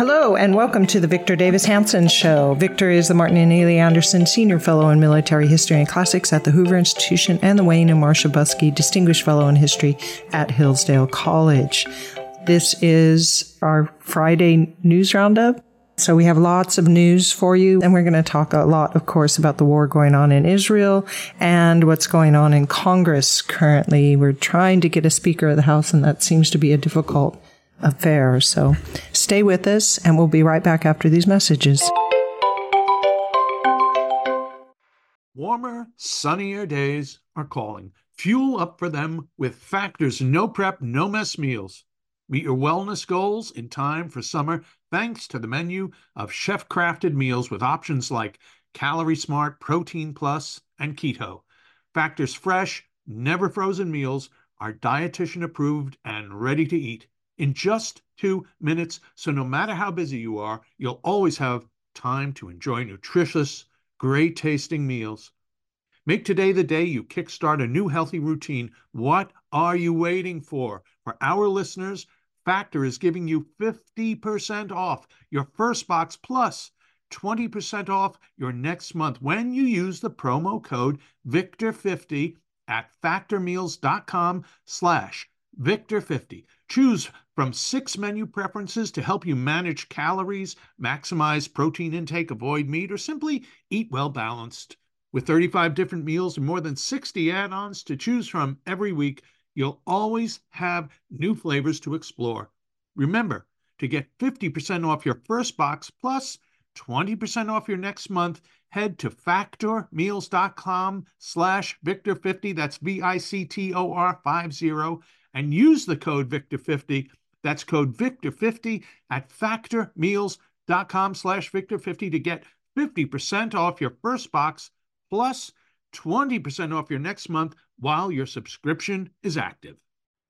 Hello, and welcome to the Victor Davis Hanson Show. Victor is the Martin and Illie Anderson Senior Fellow in Military History and Classics at the Hoover Institution and the Wayne and Marcia Buske Distinguished Fellow in History at Hillsdale College. This is our Friday news roundup. So we have lots of news for you, and we're going to talk a lot, of course, about the war going on in Israel and what's going on in Congress currently. We're trying to get a Speaker of the House, and that seems to be a difficult affair. So stay with us, and we'll be right back after these messages. Warmer, sunnier days are calling. Fuel up for them with Factor's no prep, no mess meals. Meet your wellness goals in time for summer thanks to the menu of chef crafted meals with options like Calorie Smart, Protein Plus, and Keto. Factor's fresh, never frozen meals are dietitian approved and ready to eat in just two minutes. So no matter how busy you are, you'll always have time to enjoy nutritious, great tasting meals. Make today the day you kickstart a new healthy routine. What are you waiting for? For our listeners, Factor is giving you 50% off your first box plus 20% off your next month when you use the promo code VICTOR50 at factormeals.com slash Victor50. Choose from six menu preferences to help you manage calories, maximize protein intake, avoid meat, or simply eat well balanced. With 35 different meals and more than 60 add ons to choose from every week, you'll always have new flavors to explore. Remember to get 50% off your first box plus 20% off your next month. Head to factormeals.com slash Victor50. That's V I C T O R 50 and use the code Victor50. That's code Victor50 at factormeals.com slash Victor50 to get 50% off your first box plus 20% off your next month while your subscription is active.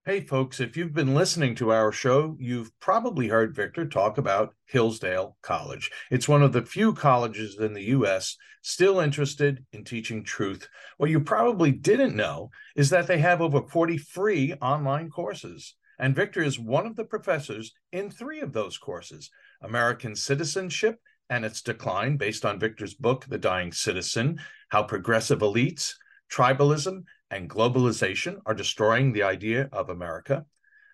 Hey, folks, if you've been listening to our show, you've probably heard Victor talk about Hillsdale College. It's one of the few colleges in the U.S. still interested in teaching truth. What you probably didn't know is that they have over 40 free online courses. And Victor is one of the professors in three of those courses American Citizenship and Its Decline, based on Victor's book, The Dying Citizen How Progressive Elites, Tribalism, and globalization are destroying the idea of America,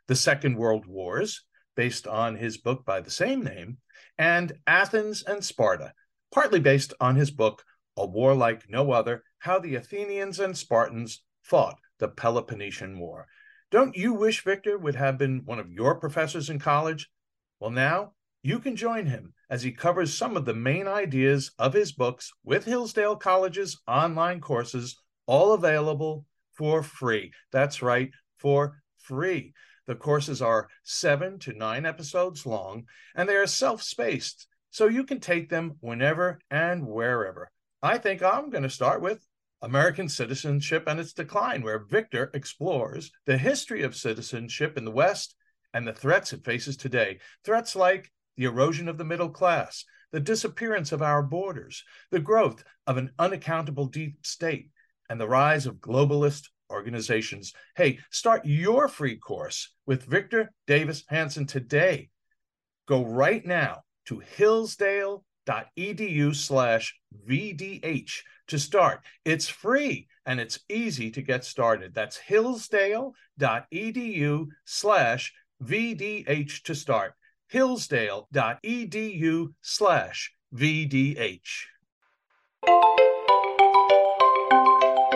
the Second World Wars, based on his book by the same name, and Athens and Sparta, partly based on his book, A War Like No Other How the Athenians and Spartans Fought the Peloponnesian War. Don't you wish Victor would have been one of your professors in college? Well, now you can join him as he covers some of the main ideas of his books with Hillsdale College's online courses all available for free. That's right, for free. The courses are seven to nine episodes long, and they are self spaced, so you can take them whenever and wherever. I think I'm going to start with American Citizenship and Its Decline, where Victor explores the history of citizenship in the West and the threats it faces today. Threats like the erosion of the middle class, the disappearance of our borders, the growth of an unaccountable deep state, and the rise of globalist organizations. Hey, start your free course with Victor Davis Hanson today. Go right now to hillsdale.edu slash VDH to start. It's free and it's easy to get started. That's hillsdale.edu slash VDH to start. hillsdale.edu slash VDH.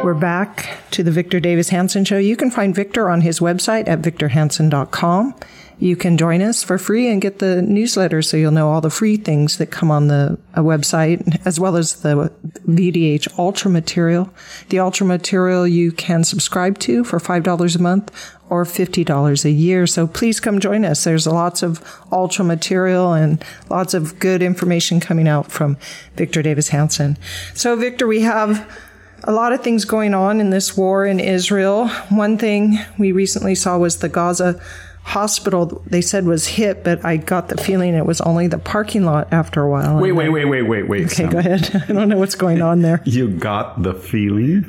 We're back to the Victor Davis Hanson Show. You can find Victor on his website at victorhanson.com. You can join us for free and get the newsletter so you'll know all the free things that come on the uh, website, as well as the VDH Ultra material. The Ultra material you can subscribe to for $5 a month or $50 a year. So please come join us. There's lots of Ultra material and lots of good information coming out from Victor Davis Hanson. So, Victor, we have a lot of things going on in this war in Israel. One thing we recently saw was the Gaza hospital they said was hit, but I got the feeling it was only the parking lot after a while. Wait, wait, wait, wait, wait, wait. Okay, Sam. go ahead. I don't know what's going on there. You got the feeling?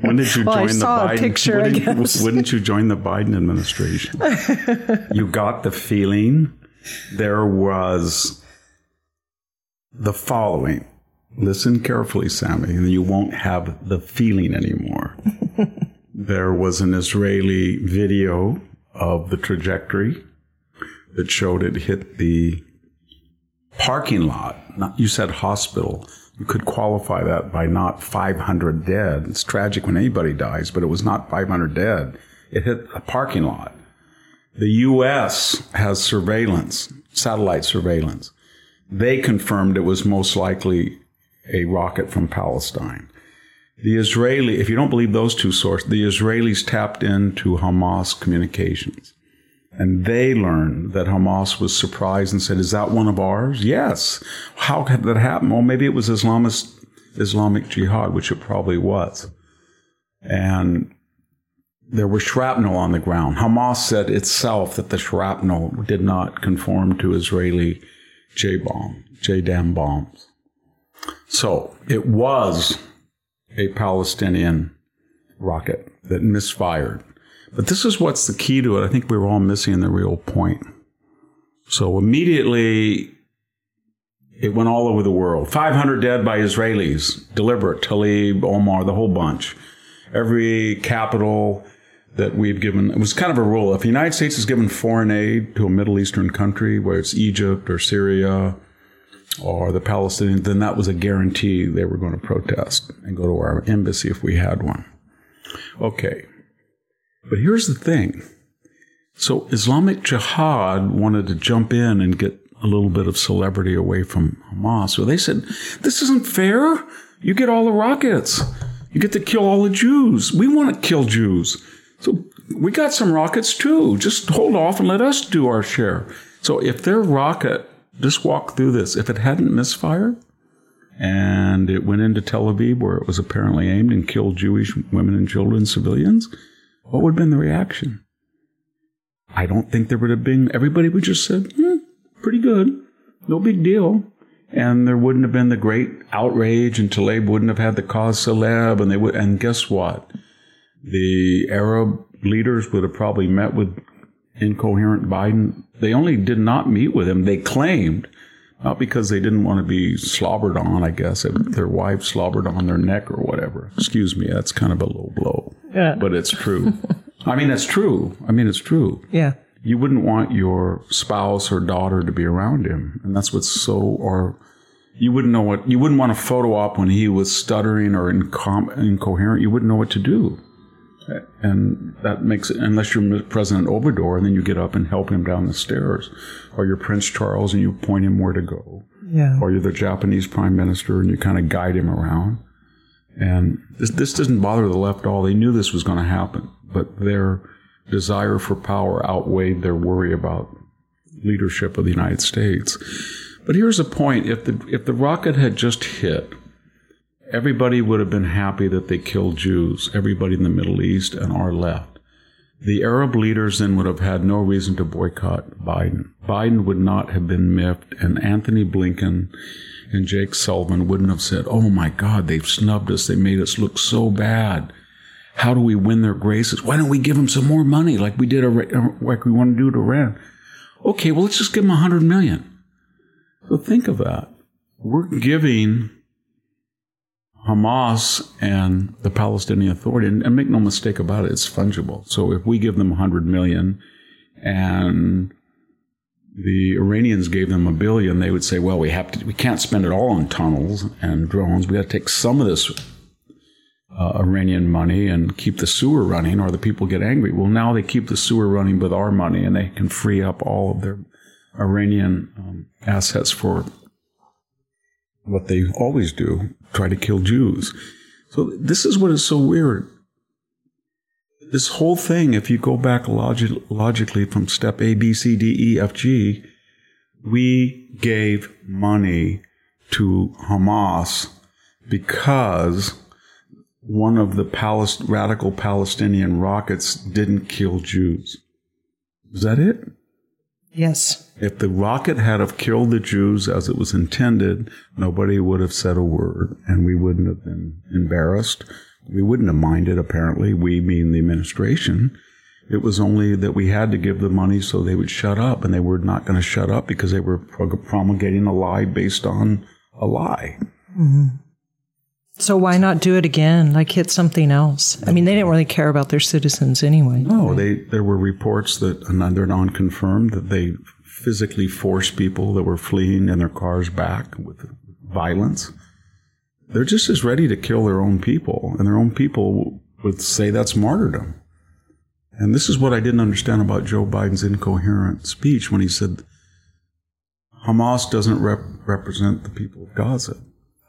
When did you well, join I saw the Biden? A picture, I guess. when did you join the Biden administration? you got the feeling there was the following. Listen carefully, Sami, and you won't have the feeling anymore. there was an Israeli video of the trajectory that showed it hit the parking lot. Not, you said hospital. You could qualify that by not 500 dead. It's tragic when anybody dies, but it was not 500 dead. It hit a parking lot. The U.S. has surveillance, satellite surveillance. They confirmed it was most likely a rocket from Palestine. The Israeli, if you don't believe those two sources, the Israelis tapped into Hamas communications. And they learned that Hamas was surprised and said, Is that one of ours? Yes. How could that happen? Well, maybe it was Islamist, Islamic Jihad, which it probably was. And there was shrapnel on the ground. Hamas said itself that the shrapnel did not conform to Israeli J bomb, JDAM bombs. So it was a Palestinian rocket that misfired. But this is what's the key to it. I think we were all missing the real point. So immediately it went all over the world. 500 dead by Israelis, deliberate, Tlaib, Omar, the whole bunch. Every capital that we've given, it was kind of a rule. If the United States has given foreign aid to a Middle Eastern country, whether it's Egypt or Syria or the Palestinians, then that was a guarantee they were going to protest and go to our embassy if we had one. Okay. But here's the thing. So Islamic Jihad wanted to jump in and get a little bit of celebrity away from Hamas. So they said, this isn't fair. You get all the rockets. You get to kill all the Jews. We want to kill Jews. So we got some rockets too. Just hold off and let us do our share. So if their rocket, just walk through this, if it hadn't misfired and it went into Tel Aviv where it was apparently aimed and killed Jewish women and children, civilians, what would have been the reaction? I don't think there would have been, everybody would just said, hmm, pretty good. No big deal. And there wouldn't have been the great outrage and Tlaib wouldn't have had the cause celeb and they would, and guess what? The Arab leaders would have probably met with incoherent Biden. They only did not meet with him. They claimed, not because they didn't want to be slobbered on, I guess, their wife slobbered on their neck or whatever. Excuse me, that's kind of a low blow. Yeah. But it's true. I mean, it's true. I mean, it's true. Yeah. You wouldn't want your spouse or daughter to be around him. And that's what's so, or you wouldn't know what, you wouldn't want a photo op when he was stuttering or incom- incoherent. You wouldn't know what to do. And that makes it, unless you're President Obrador, and then you get up and help him down the stairs, or you're Prince Charles and you point him where to go, Yeah. or you're the Japanese Prime Minister and you kind of guide him around. And this, this doesn't bother the left at all. They knew this was going to happen, but their desire for power outweighed their worry about leadership of the United States. But here's the point: if the if the rocket had just hit, everybody would have been happy that they killed Jews. Everybody in the Middle East and our left. The Arab leaders then would have had no reason to boycott Biden. Biden would not have been miffed, and Antony Blinken and Jake Sullivan wouldn't have said, Oh my God, they've snubbed us. They made us look so bad. How do we win their graces? Why don't we give them some more money like we did, uh, like we want to do to Iran? Okay, well, let's just give them a hundred million. So think of that. we're giving Hamas and the Palestinian Authority, and, and, make no mistake about it, it's fungible. So if we give them 100 million and the Iranians gave them a billion, they would say, well, we have to, we can't spend it all on tunnels and drones. We got to take some of this uh, Iranian money and keep the sewer running, or the people get angry. Well, now they keep the sewer running with our money, and they can free up all of their Iranian um, assets for what they always do try to kill Jews. So, this is what is so weird. This whole thing, if you go back logi- logically from step A, B, C, D, E, F, G, we gave money to Hamas because one of the Palest- radical Palestinian rockets didn't kill Jews. Is that it? Yes. If the rocket had have killed the Jews as it was intended, nobody would have said a word, and we wouldn't have been embarrassed. We wouldn't have minded, apparently. We mean the administration. It was only that we had to give the money so they would shut up, and they were not going to shut up because they were promulgating a lie based on a lie. Mm-hmm. So why not do it again? Like hit something else. I mean, they didn't really care about their citizens anyway. No, they there were reports that and they're non-confirmed that they physically forced people that were fleeing in their cars back with violence. They're just as ready to kill their own people, and their own people would say that's martyrdom. And this is what I didn't understand about Joe Biden's incoherent speech when he said Hamas doesn't rep- represent the people of Gaza.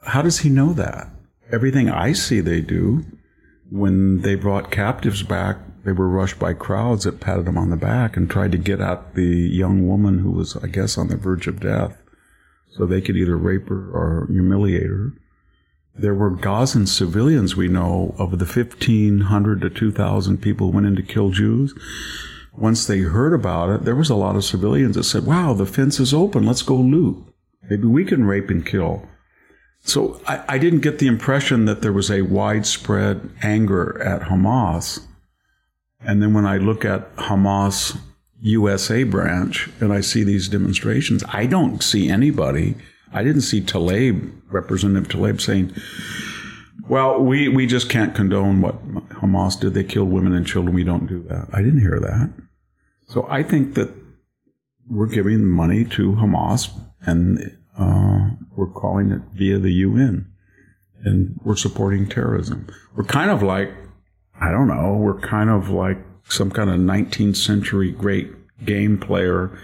How does he know that? Everything I see they do, when they brought captives back, they were rushed by crowds that patted them on the back and tried to get at the young woman who was, I guess, on the verge of death so they could either rape her or humiliate her. There were Gazan civilians we know of the 1,500 to 2,000 people who went in to kill Jews. Once they heard about it, there was a lot of civilians that said, wow, the fence is open. Let's go loot. Maybe we can rape and kill. So I, I, didn't get the impression that there was a widespread anger at Hamas. And then when I look at Hamas USA branch and I see these demonstrations, I don't see anybody. I didn't see Tlaib, Representative Tlaib, saying, well, we, we just can't condone what Hamas did. They killed women and children. We don't do that. I didn't hear that. So I think that we're giving money to Hamas and uh, we're calling it via the UN, and we're supporting terrorism. We're kind of like, I don't know, we're kind of like some kind of 19th century great game player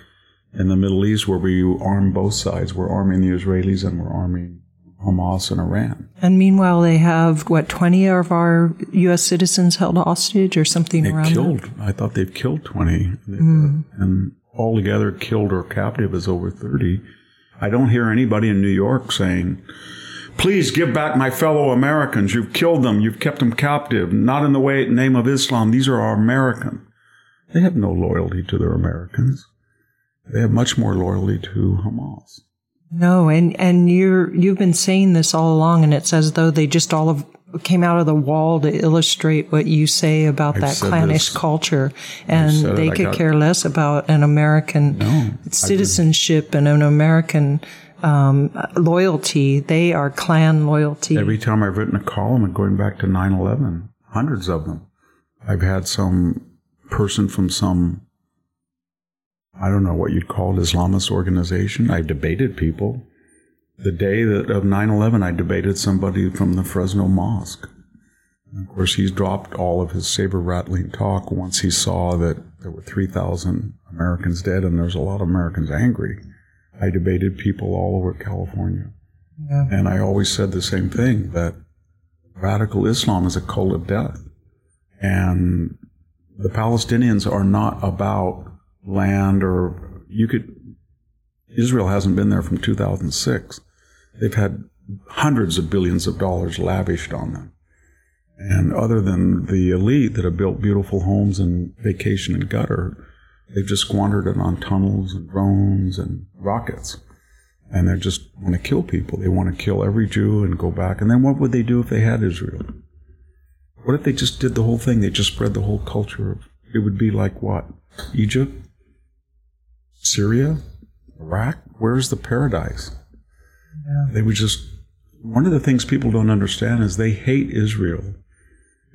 in the Middle East where we arm both sides. We're arming the Israelis and we're arming Hamas and Iran. And meanwhile, they have what twenty of our U.S. citizens held hostage or something they've around. Killed. That? I thought they've killed twenty, mm. and altogether killed or captive is over thirty. I don't hear anybody in New York saying, Please give back my fellow Americans. You've killed them. You've kept them captive. Not in the way, name of Islam. These are our American. They have no loyalty to their Americans. They have much more loyalty to Hamas. No, and, and you're, you've been saying this all along, and it's as though they just all of came out of the wall to illustrate what you say about I've that clannish this. culture, and they could got, care less about an American no, citizenship and an American um, loyalty. They are clan loyalty. Every time I've written a column, and going back to 9/11, hundreds of them, I've had some person from some I don't know what you'd call it, Islamist organization. I've debated people the day that of 9/11, I debated somebody from the Fresno Mosque. And of course, he's dropped all of his saber rattling talk once he saw that there were 3,000 Americans dead and there's a lot of Americans angry. I debated people all over California. Yeah. And I always said the same thing that radical Islam is a cult of death. And the Palestinians are not about land or you could, Israel hasn't been there from 2006. They've had hundreds of billions of dollars lavished on them. And other than the elite that have built beautiful homes and vacation in Qatar, they've just squandered it on tunnels and drones and rockets. And they just want to kill people. They want to kill every Jew and go back. And then what would they do if they had Israel? What if they just did the whole thing? They just spread the whole culture of it would be like what? Egypt? Syria? Iraq? Where's the paradise? they were just one of the things people don't understand is they hate Israel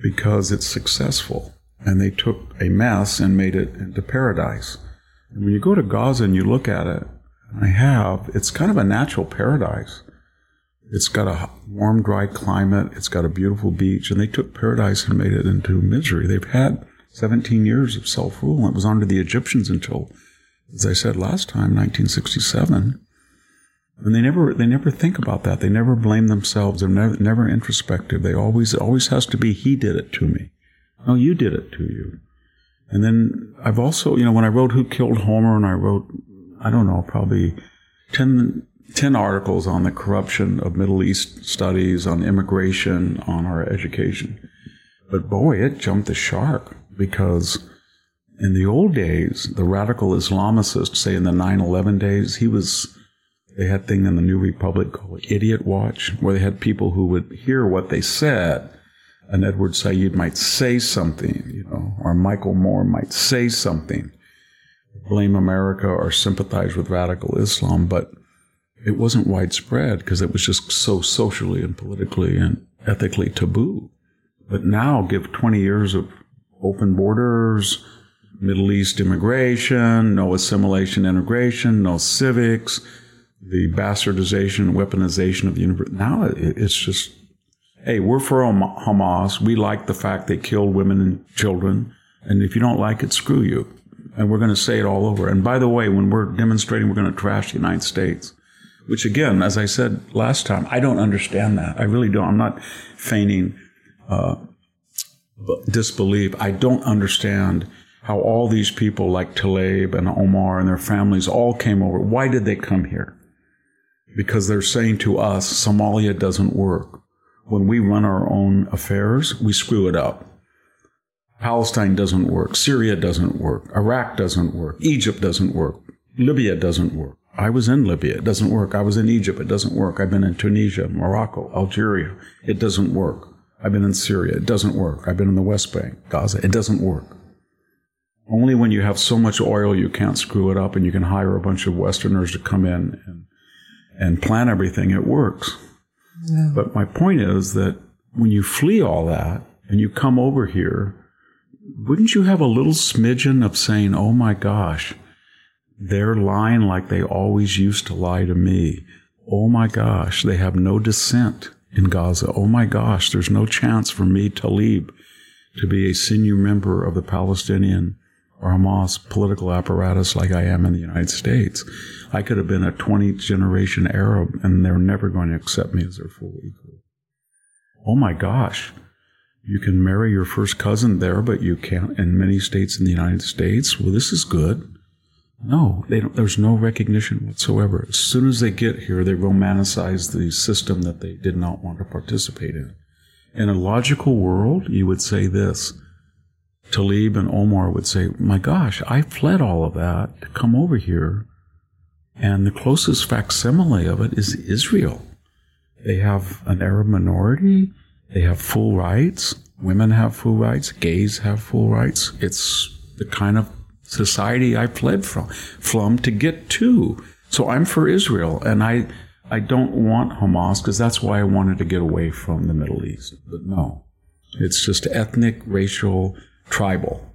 because it's successful and they took a mess and made it into paradise. And when you go to Gaza and you look at it, I have, it's kind of a natural paradise. It's got a warm, dry climate. It's got a beautiful beach. And they took paradise and made it into misery. They've had 17 years of self rule. It was under the Egyptians until, as I said last time, 1967. And they never they never think about that. They never blame themselves. They're never, never introspective. They always always has to be he did it to me. No, you did it to you. And then I've also, you know, when I wrote Who Killed Homer and I wrote, I don't know, probably 10, 10 articles on the corruption of Middle East studies, on immigration, on our education. But boy, it jumped the shark because in the old days, the radical Islamicists, say in the 9 11 days, he was they had thing in the New Republic called Idiot Watch, where they had people who would hear what they said. And Edward Said might say something, you know, or Michael Moore might say something, blame America or sympathize with radical Islam, but it wasn't widespread because it was just so socially and politically and ethically taboo. But now, give 20 years of open borders, Middle East immigration, no assimilation integration, no civics, the bastardization, weaponization of the universe. Now it's just, hey, we're for Hamas. We like the fact they killed women and children. And if you don't like it, screw you. And we're going to say it all over. And by the way, when we're demonstrating, we're going to trash the United States. Which again, as I said last time, I don't understand that. I really don't. I'm not feigning uh, disbelief. I don't understand how all these people like Tlaib and Omar and their families all came over. Why did they come here? because they're saying to us, Somalia doesn't work. When we run our own affairs, we screw it up. Palestine doesn't work. Syria doesn't work. Iraq doesn't work. Egypt doesn't work. Libya doesn't work. I was in Libya. It doesn't work. I was in Egypt. It doesn't work. I've been in Tunisia, Morocco, Algeria. It doesn't work. I've been in Syria. It doesn't work. I've been in the West Bank, Gaza. It doesn't work. Only when you have so much oil you can't screw it up and you can hire a bunch of Westerners to come in and and plan everything, it works. Yeah. But my point is that when you flee all that and you come over here, wouldn't you have a little smidgen of saying, oh my gosh, they're lying like they always used to lie to me. Oh my gosh, they have no dissent in Gaza. Oh my gosh, there's no chance for me, Tlaib, to be a senior member of the Palestinian or Hamas political apparatus like I am in the United States. I could have been a 20th generation Arab and they're never going to accept me as their full equal. Oh my gosh. You can marry your first cousin there, but you can't in many states in the United States. Well, this is good. No, there's no recognition whatsoever. As soon as they get here, they romanticize the system that they did not want to participate in. In a logical world, you would say this Tlaib and Omar would say, My gosh, I fled all of that to come over here. And the closest facsimile of it is Israel. They have an Arab minority. They have full rights. Women have full rights. Gays have full rights. It's the kind of society I fled from, from to get to. So I'm for Israel. And I, I don't want Hamas because that's why I wanted to get away from the Middle East. But no, it's just ethnic, racial, tribal,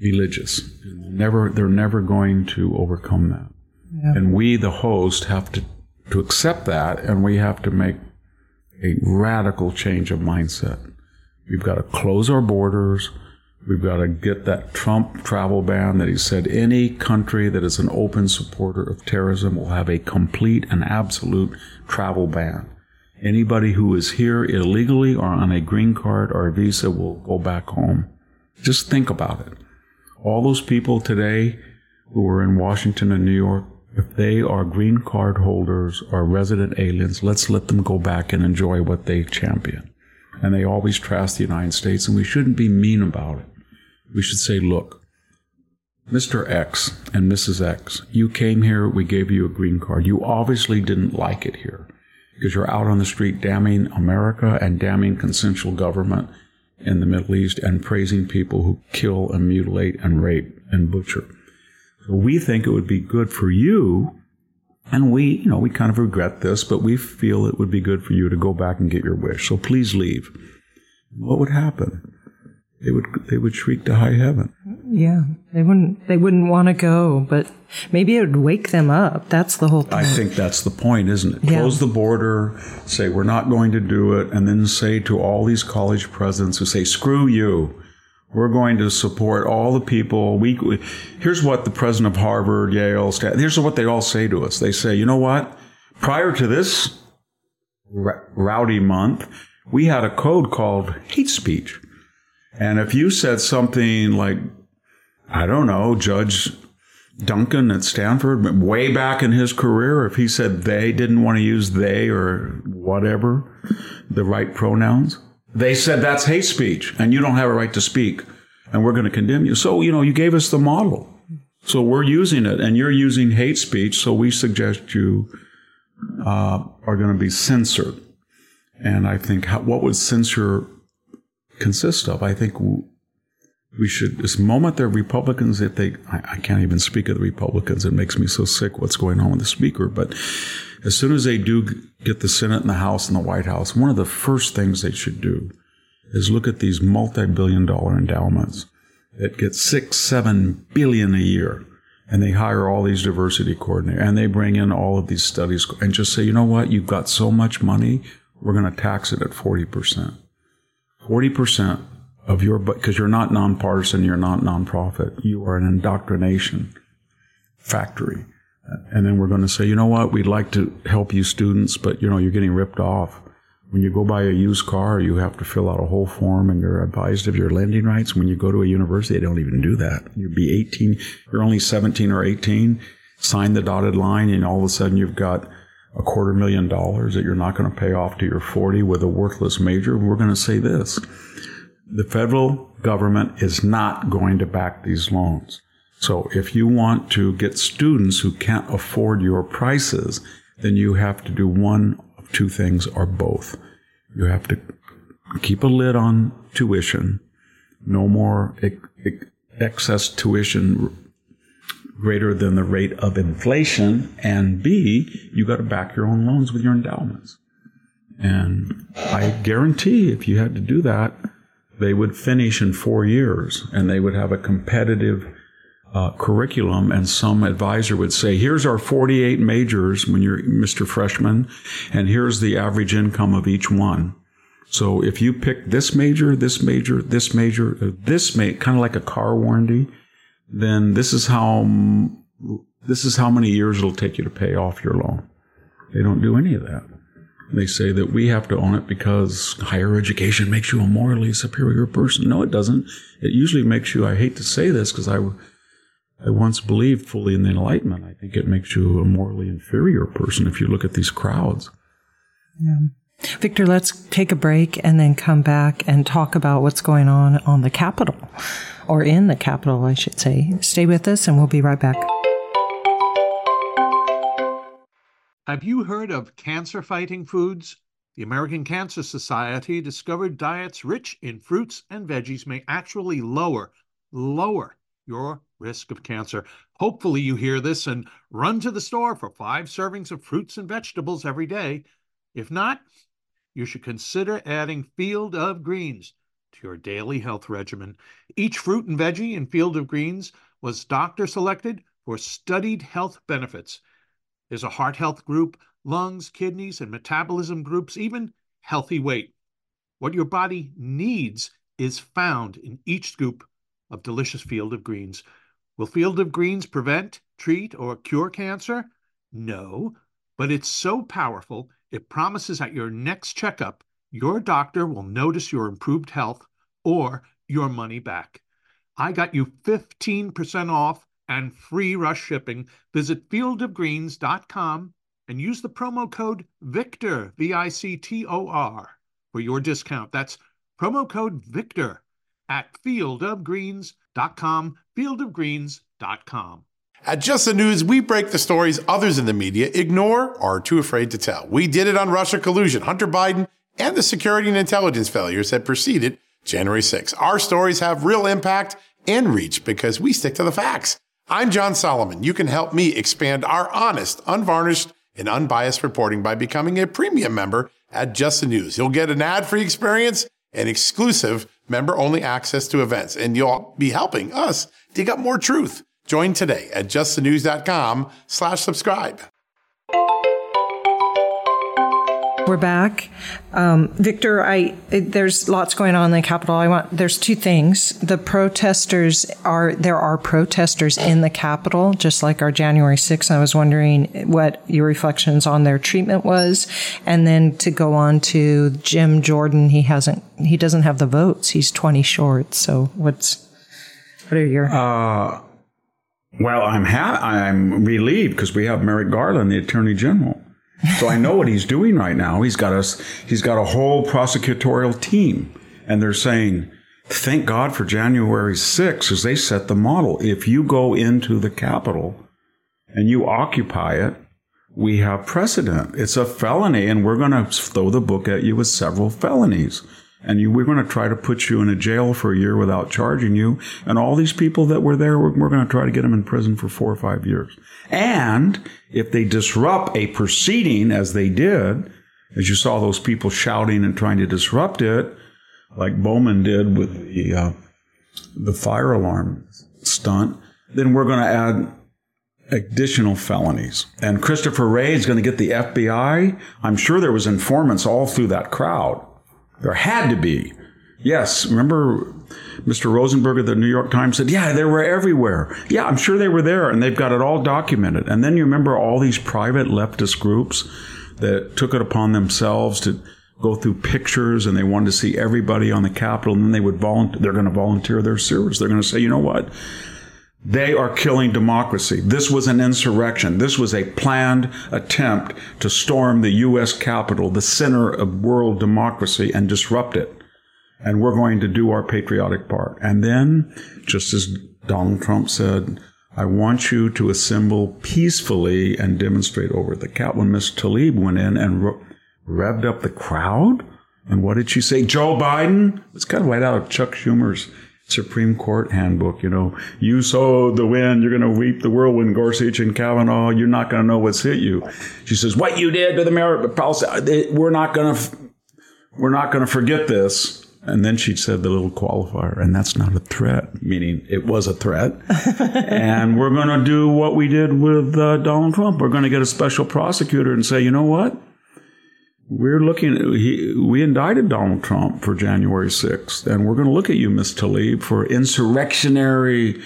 religious. Never, they're never going to overcome that. And we, the host, have to, to accept that, and we have to make a radical change of mindset. We've got to close our borders. We've got to get that Trump travel ban that he said any country that is an open supporter of terrorism will have a complete and absolute travel ban. Anybody who is here illegally or on a green card or a visa will go back home. Just think about it. All those people today who are in Washington and New York, if they are green card holders or resident aliens, let's let them go back and enjoy what they champion. And they always trash the United States, and we shouldn't be mean about it. We should say, look, Mr. X and Mrs. X, you came here, we gave you a green card. You obviously didn't like it here because you're out on the street damning America and damning consensual government in the Middle East and praising people who kill and mutilate and rape and butcher. So we think it would be good for you, And we, you know, we kind of regret this, but we feel it would be good for you to go back and get your wish. So please leave. What would happen? They would they would shriek to high heaven. Yeah, they wouldn't they wouldn't want to go, but maybe it would wake them up. That's the whole thing. I think that's the point, isn't it? Yeah. Close the border, say we're not going to do it, and then say to all these college presidents who say, "Screw you." We're going to support all the people. We, we- here's what the president of Harvard, Yale, Stan- here's what they all say to us. They say, you know what? Prior to this r- rowdy month, we had a code called hate speech. And if you said something like, I don't know, Judge Duncan at Stanford, way back in his career, if he said they didn't want to use they or whatever, the right pronouns, they said that's hate speech and you don't have a right to speak and we're going to condemn you. So, you know, you gave us the model. So we're using it and you're using hate speech. So we suggest you uh, are going to be censored. And I think how, what would censure consist of? I think we should, this moment they're Republicans, if they, I, I can't even speak of the Republicans. It makes me so sick what's going on with the speaker. But as soon as they do get the Senate and the House and the White House, one of the first things they should do is look at these multi-billion dollar endowments that get six, seven billion a year. And they hire all these diversity coordinators and they bring in all of these studies and just say, you know what? You've got so much money. We're going to tax it at 40%. 40% of your, because you're not nonpartisan, you're not nonprofit. You are an indoctrination factory. And then we're going to say, you know what? We'd like to help you students, but you know, you're getting ripped off. When you go buy a used car, you have to fill out a whole form and you're advised of your lending rights. When you go to a university, they don't even do that. You'd be 18, you're only 17 or 18, sign the dotted line, and all of a sudden you've got a quarter million dollars that you're not going to pay off to your 40 with a worthless major. We're going to say this. The federal government is not going to back these loans. So if you want to get students who can't afford your prices, then you have to do one of two things or both. You have to keep a lid on tuition, no more ex- ex- excess tuition greater than the rate of inflation, and B, you got to back your own loans with your endowments. And I guarantee if you had to do that, they would finish in four years and they would have a competitive uh, curriculum. And some advisor would say, here's our 48 majors when you're Mr. Freshman, and here's the average income of each one. So if you pick this major, this major, this major, uh, this may kind of like a car warranty, then this is how this is how many years it'll take you to pay off your loan. They don't do any of that. They say that we have to own it because higher education makes you a morally superior person. No, it doesn't. It usually makes you, I hate to say this because I, I once believed fully in the Enlightenment. I think it makes you a morally inferior person if you look at these crowds. Victor, let's take a break and then come back and talk about what's going on on the Capitol, or in the capital, I should say. Stay with us and we'll be right back. Have you heard of cancer fighting foods? The American Cancer Society discovered diets rich in fruits and veggies may actually lower, lower your risk of cancer. Hopefully, you hear this and run to the store for five servings of fruits and vegetables every day. If not, you should consider adding Field of Greens to your daily health regimen. Each fruit and veggie in Field of Greens was doctor selected for studied health benefits. There's a heart health group, lungs, kidneys, and metabolism groups, even healthy weight. What your body needs is found in each scoop of delicious Field of Greens. Will Field of Greens prevent, treat, or cure cancer? No, but it's so powerful, it promises at your next checkup, your doctor will notice your improved health or your money back. I got you 15% off and free rush shipping. Visit fieldofgreens.com and use the promo code VICTOR, V I C T O R, for your discount. That's promo code VICTOR at fieldofgreens.com, fieldofgreens.com. At Just the News, we break the stories others in the media ignore or are too afraid to tell. We did it on Russia collusion, Hunter Biden, and the security and intelligence failures that preceded January 6. Our stories have real impact and reach because we stick to the facts. I'm John Solomon. You can help me expand our honest, unvarnished, and unbiased reporting by becoming a premium member at Just the News. You'll get an ad-free experience and exclusive member-only access to events, and you'll be helping us dig up more truth. Join today at justthenews.com slash subscribe. We're back. Um, Victor, I there's lots going on in the Capitol. I want there's two things. The protesters are there are protesters in the Capitol, just like our January 6th. I was wondering what your reflections on their treatment was, and then to go on to Jim Jordan. He hasn't he doesn't have the votes. He's 20 short. So what's what are your uh, well, I'm ha- I'm relieved because we have Merrick Garland, the Attorney General. So I know what he's doing right now. He's got us. He's got a whole prosecutorial team, and they're saying, "Thank God for January 6th, as they set the model. If you go into the Capitol and you occupy it, we have precedent. It's a felony, and we're going to throw the book at you with several felonies." And you, we're going to try to put you in a jail for a year without charging you. And all these people that were there, we're, we're going to try to get them in prison for four or five years. And if they disrupt a proceeding, as they did, as you saw those people shouting and trying to disrupt it, like Bowman did with the uh, the fire alarm stunt, then we're going to add additional felonies. And Christopher Wray is going to get the FBI. I'm sure there was informants all through that crowd there had to be. Yes, remember Mr. Rosenberg of the New York Times said, Yeah, they were everywhere. Yeah, I'm sure they were there, and they've got it all documented. And then you remember all these private leftist groups that took it upon themselves to go through pictures and they wanted to see everybody on the Capitol, and then they would volunteer, they're going to volunteer their service. They're going to say, you know what? They are killing democracy. This was an insurrection. This was a planned attempt to storm the U.S. Capitol, the center of world democracy, and disrupt it. And we're going to do our patriotic part. And then, just as Donald Trump said, I want you to assemble peacefully and demonstrate over the Capitol. Miss Tlaib went in and re- revved up the crowd, and what did she say? Joe Biden? It's kind of right out of Chuck Schumer's Supreme Court handbook, you know, you sow the wind, you're going to reap the whirlwind, Gorsuch and Kavanaugh, you're not going to know what's hit you. She says, what you did to the merit policy, we're not going to, we're not going to forget this. And then she said the little qualifier, and that's not a threat, meaning it was a threat. and we're going to do what we did with uh, Donald Trump. We're going to get a special prosecutor and say, you know what? We're looking he, we indicted Donald Trump for January 6th and we're going to look at you Ms. Tlaib for insurrectionary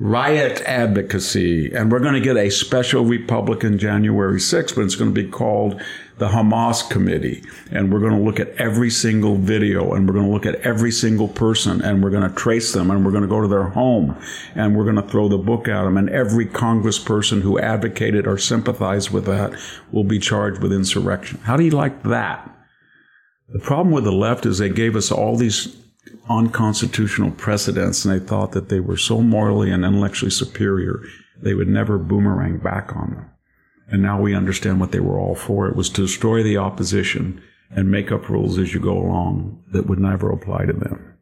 riot advocacy and we're going to get a special Republican January 6th but it's going to be called the Hamas Committee, and we're going to look at every single video, and we're going to look at every single person, and we're going to trace them, and we're going to go to their home, and we're going to throw the book at them, and every congressperson who advocated or sympathized with that will be charged with insurrection. How do you like that? The problem with the left is they gave us all these unconstitutional precedents, and they thought that they were so morally and intellectually superior, they would never boomerang back on them. And now we understand what they were all for. It was to destroy the opposition and make up rules as you go along that would never apply to them.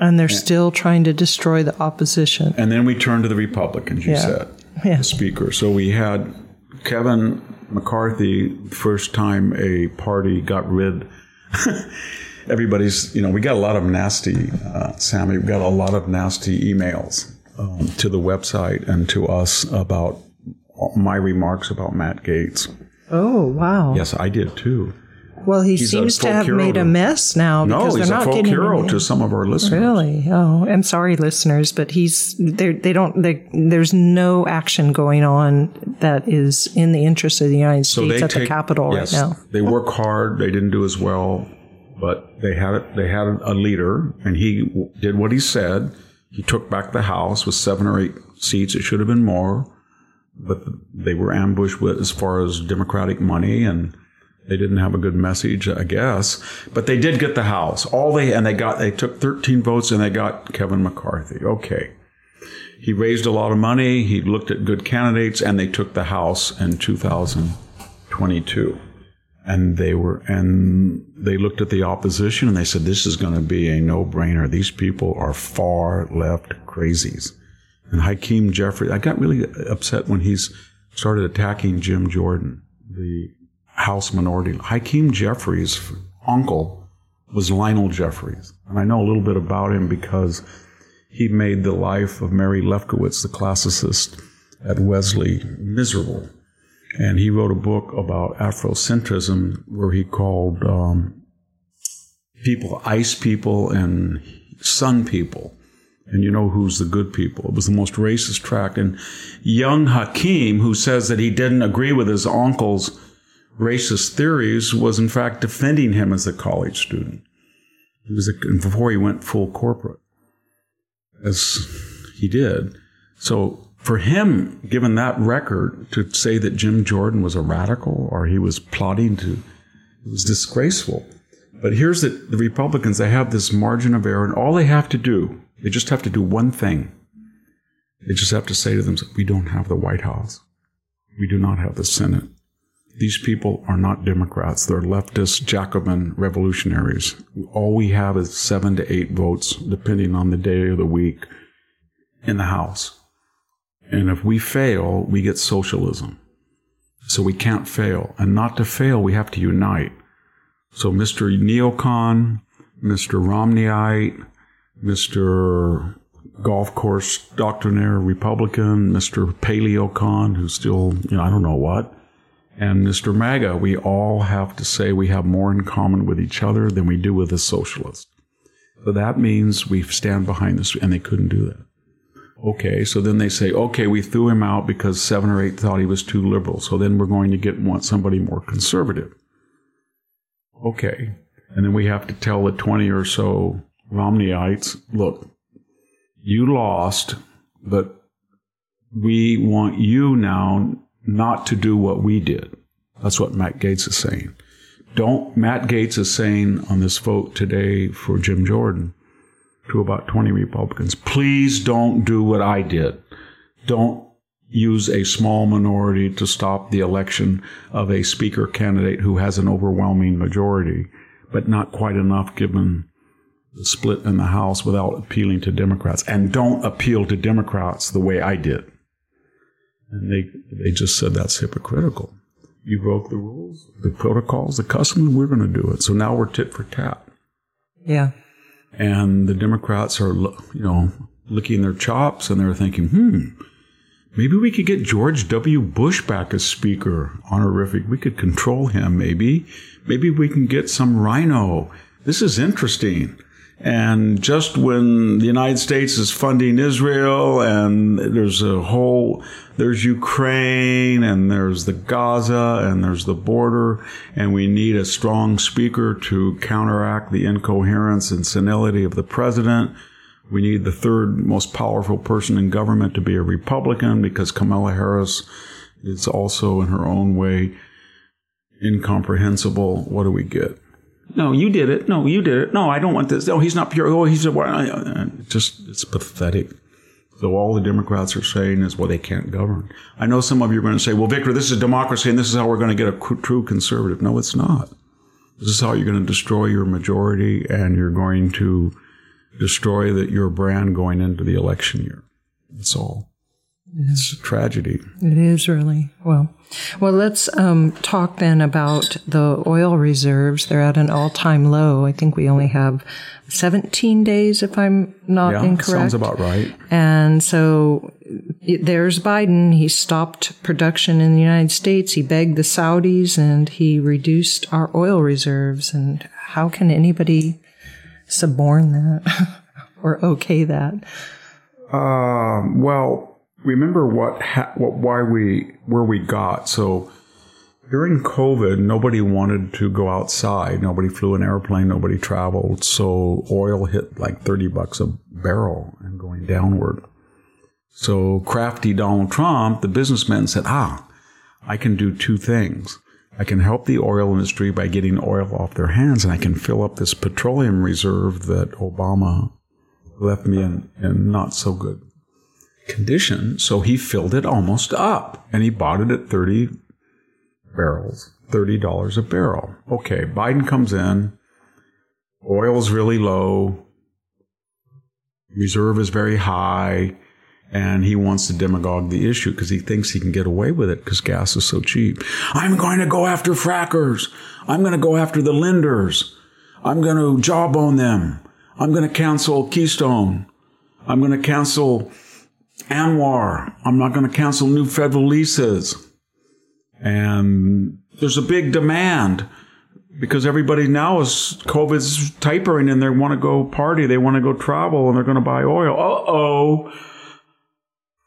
And they're still trying to destroy the opposition. And then we turn to the Republicans, you yeah. said, yeah. the speaker. So we had Kevin McCarthy, first time a party got rid. Everybody's, you know, we got a lot of nasty, uh, Sami, we got a lot of nasty emails um, to the website and to us about my remarks about Matt Gaetz. Oh wow! Yes, I did too. Well, he he's seems to have made a mess now because no, they're not getting hero to some of our listeners. Really? Oh, I'm sorry, listeners, but he's they they don't they, there's no action going on that is in the interest of the United so States at take, the Capitol yes, right now. They work hard. They didn't do as well, but they had it, they had a leader, and he did what he said. He took back the House with seven or eight seats. It should have been more but they were ambushed with as far as Democratic money and they didn't have a good message, I guess. But they did get the House. All they and they got they took 13 votes and they got Kevin McCarthy. Okay. He raised a lot of money, he looked at good candidates, and they took the House in 2022. And they were and they looked at the opposition and they said, This is going to be a no brainer. These people are far left crazies. And Hakeem Jeffries, I got really upset when he's started attacking Jim Jordan, the House minority. Hakeem Jeffries' uncle was Lionel Jeffries. And I know a little bit about him because he made the life of Mary Lefkowitz, the classicist at Wellesley, miserable. And he wrote a book about Afrocentrism where he called um, people ice people and sun people. And you know who's the good people. It was the most racist tract. And young Hakeem, who says that he didn't agree with his uncle's racist theories, was in fact defending him as a college student. He was a, before he went full corporate, as he did. So for him, given that record, to say that Jim Jordan was a radical or he was plotting to, it was disgraceful. But here's the, the Republicans, they have this margin of error, and all they have to do, they just have to do one thing. They just have to say to themselves, we don't have the White House. We do not have the Senate. These people are not Democrats. They're leftist Jacobin revolutionaries. All we have is seven to eight votes, depending on the day of the week, in the House. And if we fail, we get socialism. So we can't fail. And not to fail, we have to unite. So Mr. Neocon, Mr. Romneyite, Mr. Golf course doctrinaire Republican, Mr. Paleocon, who's still, you know, I don't know what, and Mr. MAGA, we all have to say we have more in common with each other than we do with the socialists. So that means we stand behind this, and they couldn't do that. Okay, so then they say, okay, we threw him out because seven or eight thought he was too liberal. So then we're going to get want somebody more conservative. Okay, and then we have to tell the twenty or so Romneyites, look, you lost, but we want you now not to do what we did. That's what Matt Gaetz is saying. Don't, Matt Gaetz is saying on this vote today for Jim Jordan, to about 20 Republicans. Please don't do what I did. Don't use a small minority to stop the election of a speaker candidate who has an overwhelming majority, but not quite enough given the split in the House without appealing to Democrats. And don't appeal to Democrats the way I did. And they, they just said that's hypocritical. You broke the rules, the protocols, the customs, we're going to do it. So now we're tit for tat. Yeah. And the Democrats are, you know, licking their chops and they're thinking, hmm, maybe we could get George W. Bush back as Speaker, honorific. We could control him, maybe. Maybe we can get some RINO. This is interesting. And just when the United States is funding Israel and there's a whole, there's Ukraine and there's the Gaza and there's the border and we need a strong speaker to counteract the incoherence and senility of the president. We need the third most powerful person in government to be a Republican because Kamala Harris is also in her own way incomprehensible. What do we get? No, you did it. No, you did it. No, I don't want this. No, he's not pure. Oh, he's a. Uh, uh, Just, it's pathetic. So all the Democrats are saying is, well, they can't govern. I know some of you are going to say, well, Victor, this is democracy and this is how we're going to get a true conservative. No, it's not. This is how you're going to destroy your majority and you're going to destroy the, your brand going into the election year. That's all. It's a tragedy. It is really. Well, well, let's um, talk then about the oil reserves. They're at an all-time low. I think we only have 17 days, if I'm not yeah, incorrect. Sounds about right. And so it, there's Biden. He stopped production in the United States. He begged the Saudis, and he reduced our oil reserves. And how can anybody suborn that or okay that? Uh, well remember what, ha- what why we where we got. So during COVID, nobody wanted to go outside. Nobody flew an airplane. Nobody traveled. So oil hit like thirty bucks a barrel and going downward. So crafty Donald Trump, the businessman, said, "Ah, I can do two things." I can help the oil industry by getting oil off their hands, and I can fill up this petroleum reserve that Obama left me in, in not so good condition. So he filled it almost up and he bought it at 30 barrels, $30 a barrel. Okay, Biden comes in, oil's really low, reserve is very high, and he wants to demagogue the issue because he thinks he can get away with it because gas is so cheap. I'm going to go after frackers. I'm going to go after the lenders. I'm going to jawbone them. I'm going to cancel Keystone. I'm going to cancel ANWR. I'm not going to cancel new federal leases. And there's a big demand because everybody now is COVID's tapering and they want to go party, they want to go travel, and they're going to buy oil. Uh oh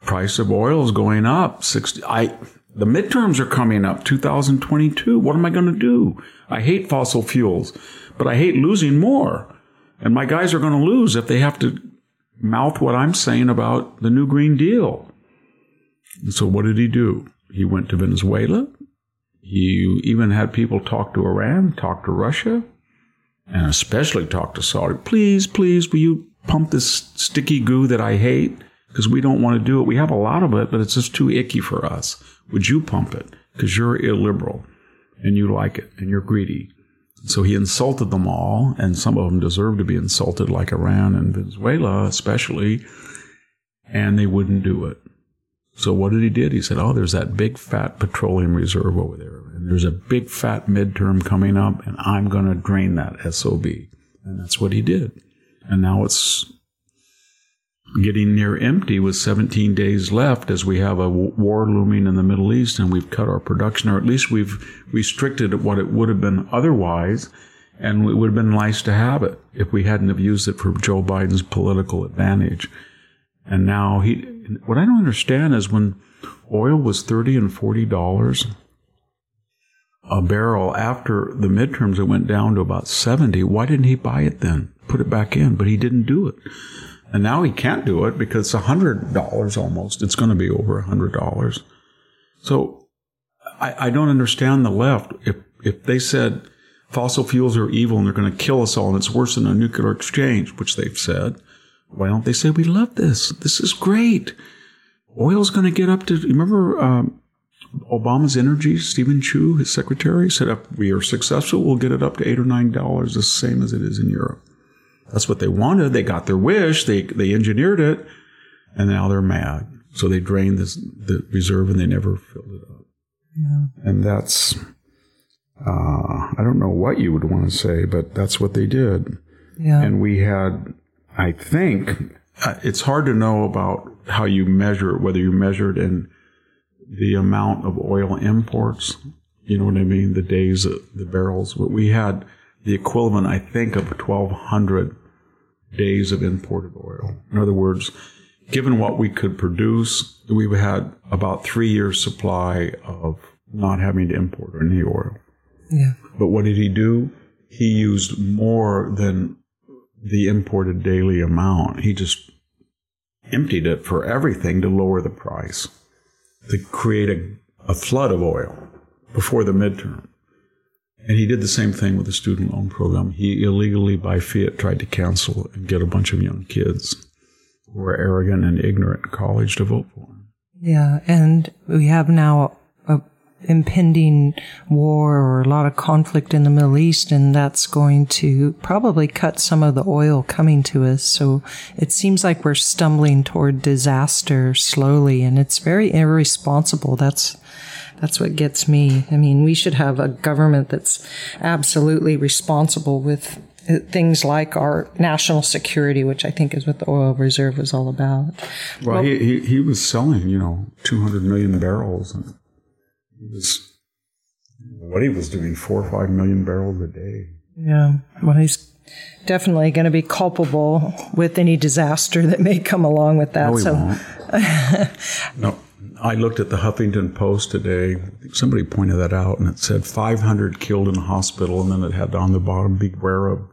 price of oil is going up. 60, I, the midterms are coming up, 2022. What am I going to do? I hate fossil fuels, but I hate losing more. And my guys are going to lose if they have to mouth what I'm saying about the new Green Deal. And so what did he do? He went to Venezuela. He even had people talk to Iran, talk to Russia, and especially talk to Saudi. Please, please, will you pump this sticky goo that I hate? because we don't want to do it. We have a lot of it, but it's just too icky for us. Would you pump it? Because you're illiberal and you like it and you're greedy. So he insulted them all, and some of them deserve to be insulted, like Iran and Venezuela, especially, and they wouldn't do it. So what did he did? He said, "Oh, there's that big fat petroleum reserve over there, and there's a big fat midterm coming up, and I'm going to drain that sob." And that's what he did. And now it's getting near empty with 17 days left as we have a war looming in the Middle East and we've cut our production, or at least we've restricted what it would have been otherwise. And it would have been nice to have it if we hadn't have used it for Joe Biden's political advantage. And now he, what I don't understand is when oil was 30 and 40 dollars a barrel after the midterms, it went down to about 70. Why didn't he buy it then? Put it back in, but he didn't do it. And now he can't do it because it's a $100 almost. It's going to be over a $100. So I, I don't understand the left. If, if they said fossil fuels are evil and they're going to kill us all and it's worse than a nuclear exchange, which they've said, why don't they say we love this? This is great. Oil's going to get up to, remember um, Obama's energy, Steven Chu, his secretary, said if we are successful, we'll get it up to eight or nine dollars, the same as it is in Europe. That's what they wanted. They got their wish. They, they engineered it and now they're mad. So they drained this, the reserve and they never filled it up. Yeah. And that's, uh, I don't know what you would want to say, but that's what they did. Yeah. And we had, I think, uh, it's hard to know about how you measure it, whether you measure it in the amount of oil imports. You know what I mean? The days, the barrels. But we had the equivalent, I think, of 1,200 days of imported oil. In other words, given what we could produce, we had about three years' supply of not having to import any oil. Yeah. But what did he do? He used more than the imported daily amount. He just emptied it for everything to lower the price, to create a, a flood of oil before the midterm. And he did the same thing with the student loan program. He illegally, by fiat, tried to cancel and get a bunch of young kids who were arrogant and ignorant in college to vote for him. Yeah, and we have now a impending war or a lot of conflict in the Middle East, and that's going to probably cut some of the oil coming to us. So it seems like we're stumbling toward disaster slowly, and it's very irresponsible. That's that's what gets me. I mean, we should have a government that's absolutely responsible with uh, things like our national security, which I think is what the oil reserve was all about. Well, well he, he, he was selling, you know, 200 million barrels. And he was, what he was doing, four or five million barrels a day. Yeah. Well, he's definitely going to be culpable with any disaster that may come along with that. No, he so, won't. no. I looked at the Huffington Post today. Somebody pointed that out, and it said 500 killed in a hospital, and then it had on the bottom, beware of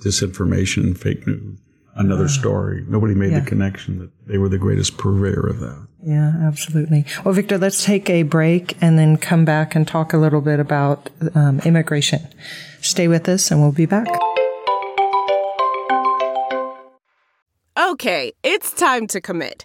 disinformation and fake news. Another uh, story. Nobody made yeah. the connection that they were the greatest purveyor of that. Yeah, absolutely. Well, Victor, let's take a break and then come back and talk a little bit about um, immigration. Stay with us, and we'll be back. Okay, it's time to commit.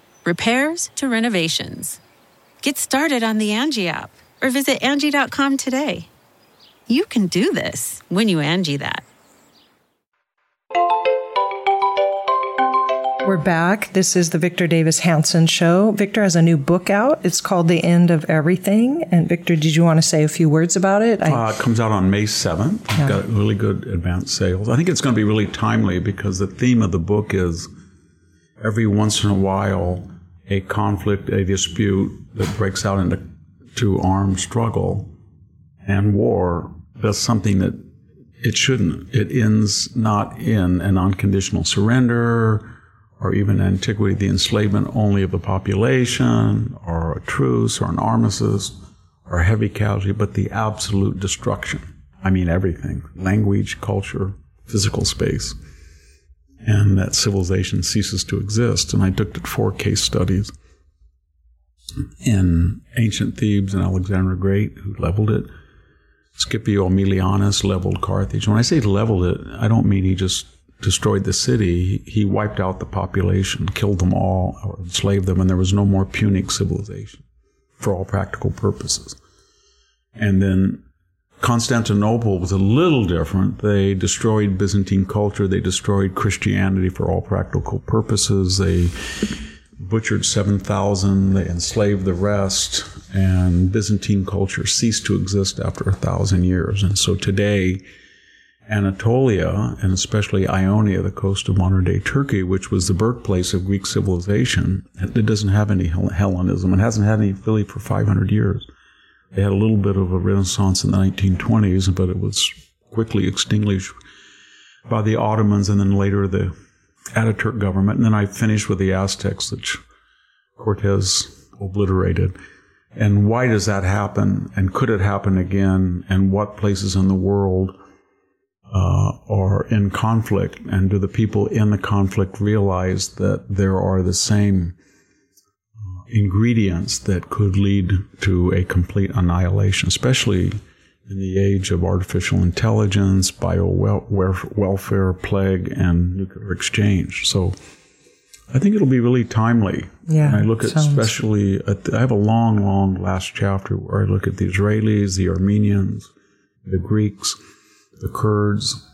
repairs to renovations. Get started on the Angie app or visit Angie.com today. You can do this when you Angie that. We're back. This is the Victor Davis Hanson Show. Victor has a new book out. It's called The End of Everything. And Victor, did you want to say a few words about it? I, uh, it comes out on May 7th. Yeah. Got really good advance sales. I think it's going to be really timely because the theme of the book is every once in a while a conflict, a dispute that breaks out into to armed struggle and war does something that it shouldn't. It ends not in an unconditional surrender or even antiquity, the enslavement only of the population or a truce or an armistice or heavy casualty, but the absolute destruction. I mean everything language, culture, physical space and that civilization ceases to exist. And I looked at four case studies in ancient Thebes and Alexander the Great, who leveled it. Scipio Aemilianus leveled Carthage. When I say leveled it, I don't mean he just destroyed the city. He wiped out the population, killed them all, or enslaved them, and there was no more Punic civilization for all practical purposes. And then Constantinople was a little different. They destroyed Byzantine culture. They destroyed Christianity for all practical purposes. They butchered 7,000. They enslaved the rest. And Byzantine culture ceased to exist after a thousand years. And so today, Anatolia, and especially Ionia, the coast of modern day Turkey, which was the birthplace of Greek civilization, it doesn't have any Hellenism. It hasn't had any really for 500 years. They had a little bit of a renaissance in the 1920s, but it was quickly extinguished by the Ottomans and then later the Ataturk government. And then I finished with the Aztecs, which Cortez obliterated. And why does that happen? And could it happen again? And what places in the world uh, are in conflict? And do the people in the conflict realize that there are the same ingredients that could lead to a complete annihilation, especially in the age of artificial intelligence, bio welfare, plague, and nuclear exchange. So I think it'll be really timely. Yeah. And I look at especially, at the, I have a long, long last chapter where I look at the Israelis, the Armenians, the Greeks, the Kurds,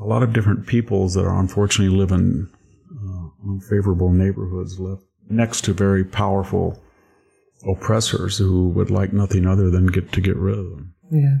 a lot of different peoples that are unfortunately live in uh, unfavorable neighborhoods left next to very powerful oppressors who would like nothing other than get to get rid of them. Yeah.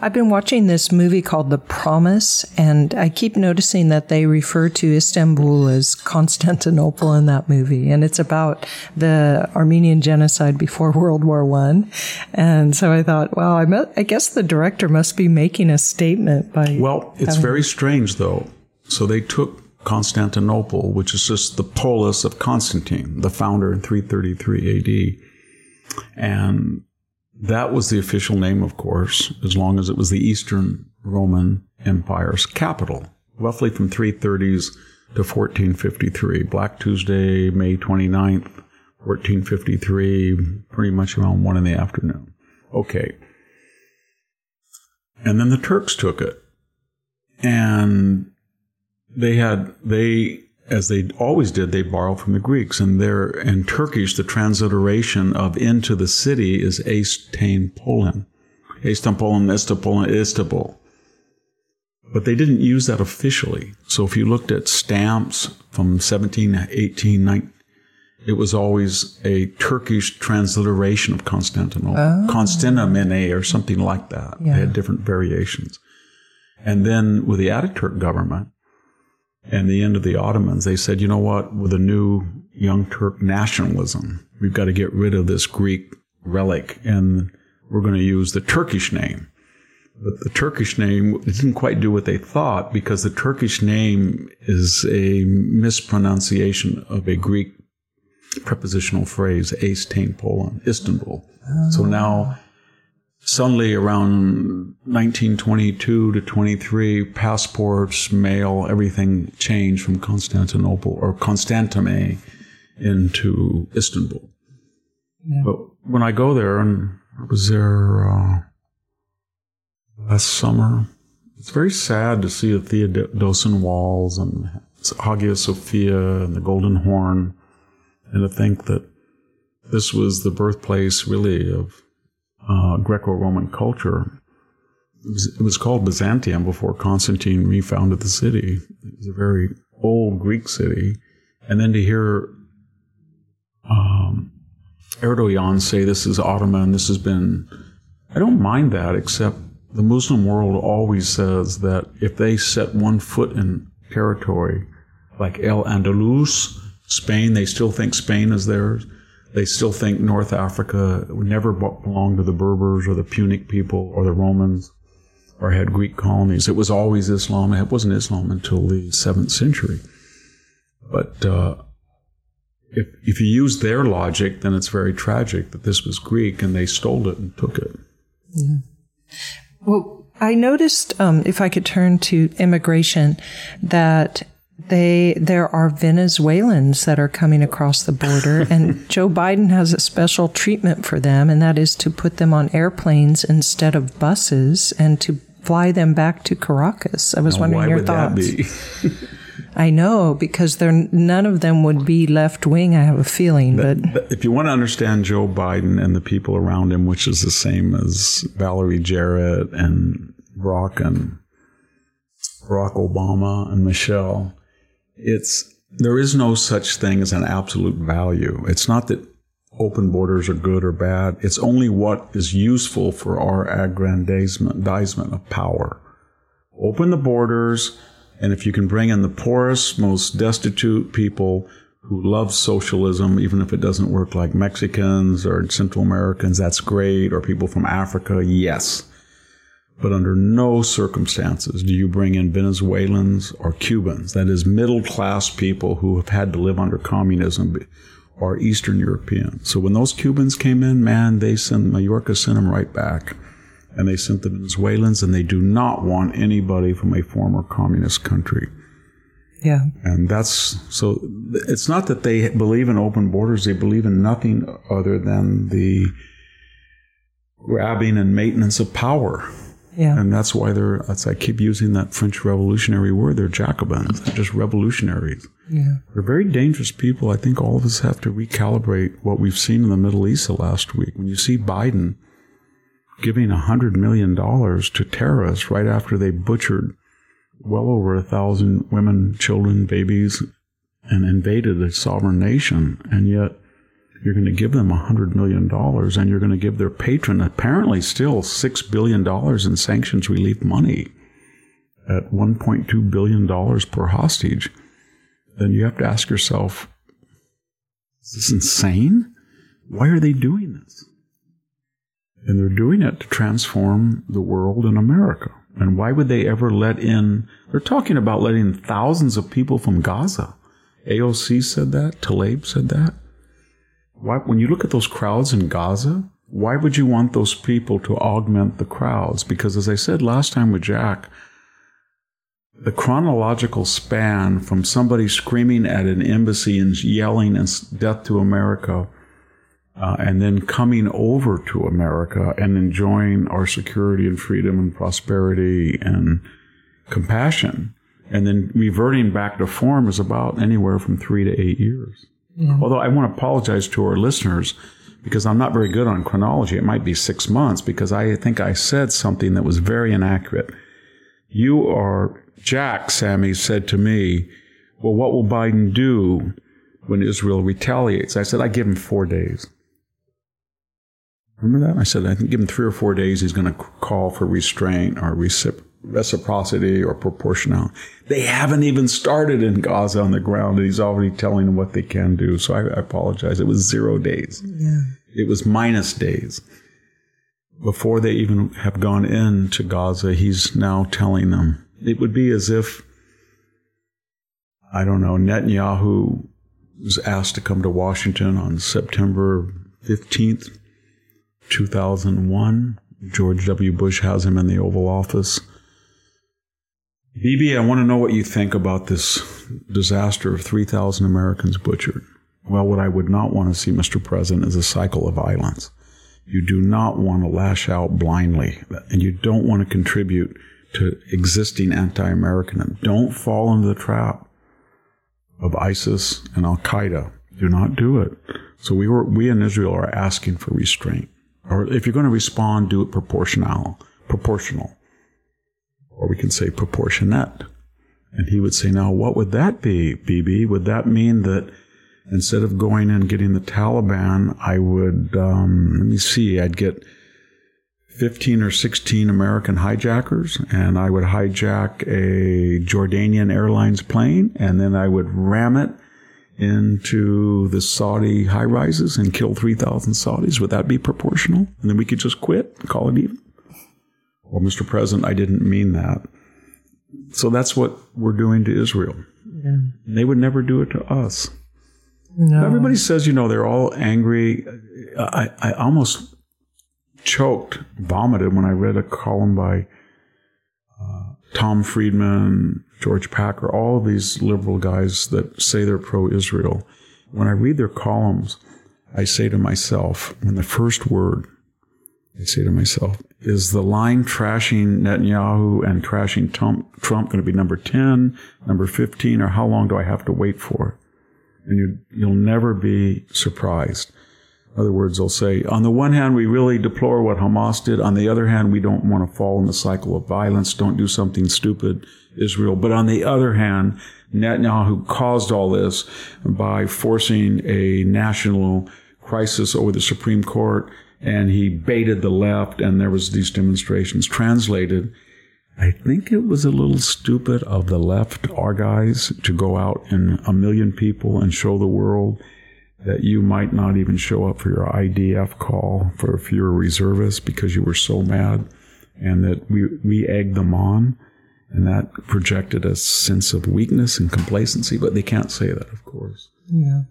I've been watching this movie called The Promise, and I keep noticing that they refer to Istanbul as Constantinople in that movie, and it's about the Armenian genocide before World War One. And so I thought, well, I, I guess the director must be making a statement by. Well, it's very strange though. So they took Constantinople, which is just the polis of Constantine, the founder in 333 AD. And that was the official name, of course, as long as it was the Eastern Roman Empire's capital, roughly from 330s to 1453. Black Tuesday, May 29th, 1453, pretty much around 1 in the afternoon. Okay. And then the Turks took it. And they had they as they always did, they borrow from the Greeks. And there in Turkish, the transliteration of into the city is Eistain Polin. Eistampolin, Istanbul, Istanbul. But they didn't use that officially. So if you looked at stamps from 17, 18, 19, it was always a Turkish transliteration of Constantinople, oh. Or something like that. Yeah. They had different variations. And then with the Ataturk government, and the end of the Ottomans, they said, you know what, with a new young Turk nationalism, we've got to get rid of this Greek relic and we're going to use the Turkish name. But the Turkish name didn't quite do what they thought because the Turkish name is a mispronunciation of a Greek prepositional phrase, Eastern Poland, Istanbul. Oh. So now, suddenly around 1922 to 23, passports, mail, everything changed from Constantinople or Constantine into Istanbul. Yeah. But when I go there, and I was there uh, last summer, it's very sad to see the Theodosian walls and Hagia Sophia and the Golden Horn, and to think that this was the birthplace, really, of uh, Greco-Roman culture. It was, it was, called Byzantium before Constantine refounded the city. It was a very old Greek city, and then to hear um, Erdogan say this is Ottoman, this has been. I don't mind that, except the Muslim world always says that if they set one foot in territory, like El Andalus, Spain, they still think Spain is theirs. They still think North Africa never belonged to the Berbers or the Punic people or the Romans or had Greek colonies. It was always Islam. It wasn't Islam until the seventh century. But uh, if, if you use their logic, then it's very tragic that this was Greek and they stole it and took it. Mm-hmm. Well, I noticed, um, if I could turn to immigration, that they there are Venezuelans that are coming across the border, and Joe Biden has a special treatment for them, and that is to put them on airplanes instead of buses and to fly them back to Caracas. I was now, wondering your thoughts. I know because they're none of them would be left wing. I have a feeling, but, but, if you want to understand Joe Biden and the people around him, which is the same as Valerie Jarrett and Barack and Barack Obama and Michelle, it's there is no such thing as an absolute value. It's not that open borders are good or bad. It's only what is useful for our aggrandizement of power. Open the borders and if you can bring in the poorest, most destitute people who love socialism, even if it doesn't work like Mexicans or Central Americans, that's great, or people from Africa, yes. But under no circumstances do you bring in Venezuelans or Cubans, that is, middle class people who have had to live under communism or Eastern Europeans. So when those Cubans came in, man, they sent, Mayorkas sent them right back and they sent the Venezuelans, and they do not want anybody from a former communist country. Yeah. And that's so it's not that they believe in open borders, they believe in nothing other than the grabbing and maintenance of power. Yeah. And that's why they're, that's, I keep using that French revolutionary word. They're Jacobins. They're just revolutionaries. Yeah. They're very dangerous people. I think all of us have to recalibrate what we've seen in the Middle East the last week. When you see Biden giving a hundred million dollars to terrorists right after they butchered well over a thousand women, children, babies, and invaded a sovereign nation, and yet you're going to give them a hundred million dollars, and you're going to give their patron apparently still six billion dollars in sanctions relief money at 1.2 billion dollars per hostage. Then you have to ask yourself, is this insane? Why are they doing this? And they're doing it to transform the world and America. And why would they ever let in? They're talking about letting thousands of people from Gaza. AOC said that. Tlaib said that. Why, when you look at those crowds in Gaza, why would you want those people to augment the crowds? Because as I said last time with Jack, the chronological span from somebody screaming at an embassy and yelling and death to America uh, and then coming over to America and enjoying our security and freedom and prosperity and compassion, and then reverting back to form is about anywhere from three to eight years. Yeah. Although I want to apologize to our listeners because I'm not very good on chronology. It might be six months because I think I said something that was very inaccurate. You are, Jack, Sami said to me, well, what will Biden do when Israel retaliates? I said, I give him four days. Remember that? I said, I think give him three or four days, he's going to call for restraint or recip- reciprocity or proportionality. They haven't even started in Gaza on the ground, and he's already telling them what they can do. So I, I apologize. It was zero days. Yeah. It was minus days. Before they even have gone into Gaza, he's now telling them. It would be as if, I don't know, Netanyahu was asked to come to Washington on September 15th, 2001. George W. Bush has him in the Oval Office. Bibi, I want to know what you think about this disaster of 3,000 Americans butchered. Well, what I would not want to see, Mr. President, is a cycle of violence. You do not want to lash out blindly, and you don't want to contribute to existing anti Americanism. Don't fall into the trap of ISIS and Al Qaeda. Do not do it. So we were, we in Israel are asking for restraint. Or if you're going to respond, do it proportional, proportional. Or we can say proportionate. And he would say, now what would that be, Bibi? Would that mean that instead of going and getting the Taliban, I would, um, let me see, I'd get 15 or 16 American hijackers and I would hijack a Jordanian Airlines plane and then I would ram it into the Saudi high rises and kill 3,000 Saudis. Would that be proportional? And then we could just quit call it even? Well, Mr. President, I didn't mean that. So that's what we're doing to Israel. Yeah. They would never do it to us. No. Everybody says, you know, they're all angry. I, I almost choked, vomited when I read a column by uh, Tom Friedman, George Packer, all of these liberal guys that say they're pro Israel. When I read their columns, I say to myself, when the first word, I say to myself, is the line trashing Netanyahu and trashing Trump, Trump going to be number 10, number 15, or how long do I have to wait for? And you, you'll never be surprised. In other words, they'll say, on the one hand, we really deplore what Hamas did. On the other hand, we don't want to fall in the cycle of violence. Don't do something stupid, Israel. But on the other hand, Netanyahu caused all this by forcing a national crisis over the Supreme Court and he baited the left and there was these demonstrations translated. I think it was a little stupid of the left our guys to go out in a million people and show the world that you might not even show up for your idf call for if you're a reservist because you were so mad and that we, we egged them on. And that projected a sense of weakness and complacency but they can't say that of course. Yeah.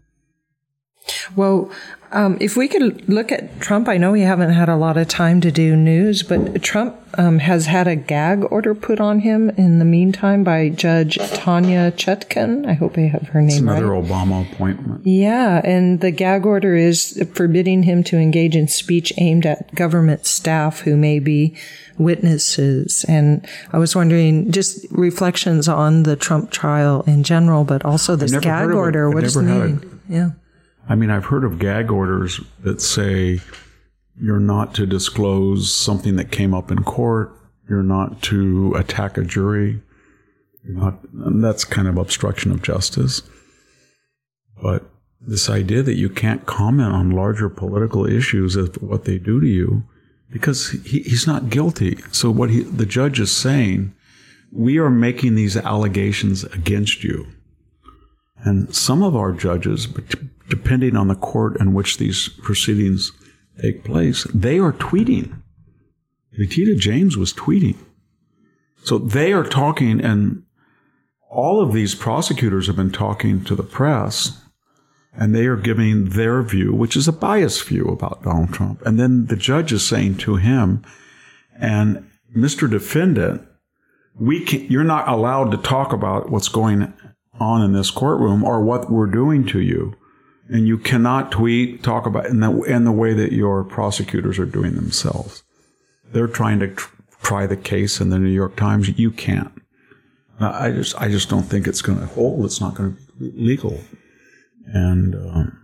Well, um, if we could look at Trump, I know we haven't had a lot of time to do news, but Trump um, has had a gag order put on him in the meantime by Judge Tanya Chutkan. I hope I have her name it's another right. obama appointment Yeah, and the gag order is forbidding him to engage in speech aimed at government staff who may be witnesses. And I was wondering just reflections on the Trump trial in general, but also this gag heard of it. order. What does it mean? Yeah. I mean, I've heard of gag orders that say you're not to disclose something that came up in court. You're not to attack a jury. Not, and that's kind of obstruction of justice. But this idea that you can't comment on larger political issues of what they do to you, because he, he's not guilty. So what he, the judge is saying, we are making these allegations against you. And some of our judges, depending on the court in which these proceedings take place, they are tweeting. Letitia James was tweeting. So they are talking, and all of these prosecutors have been talking to the press, and they are giving their view, which is a biased view about Donald Trump. And then the judge is saying to him, and Mr. Defendant, we can, you're not allowed to talk about what's going on in this courtroom or what we're doing to you. And you cannot tweet, talk about in the, in the way that your prosecutors are doing themselves. They're trying to tr- try the case in the New York Times. You can't. Uh, I just, I just don't think it's going to hold. It's not going to be legal. And, um,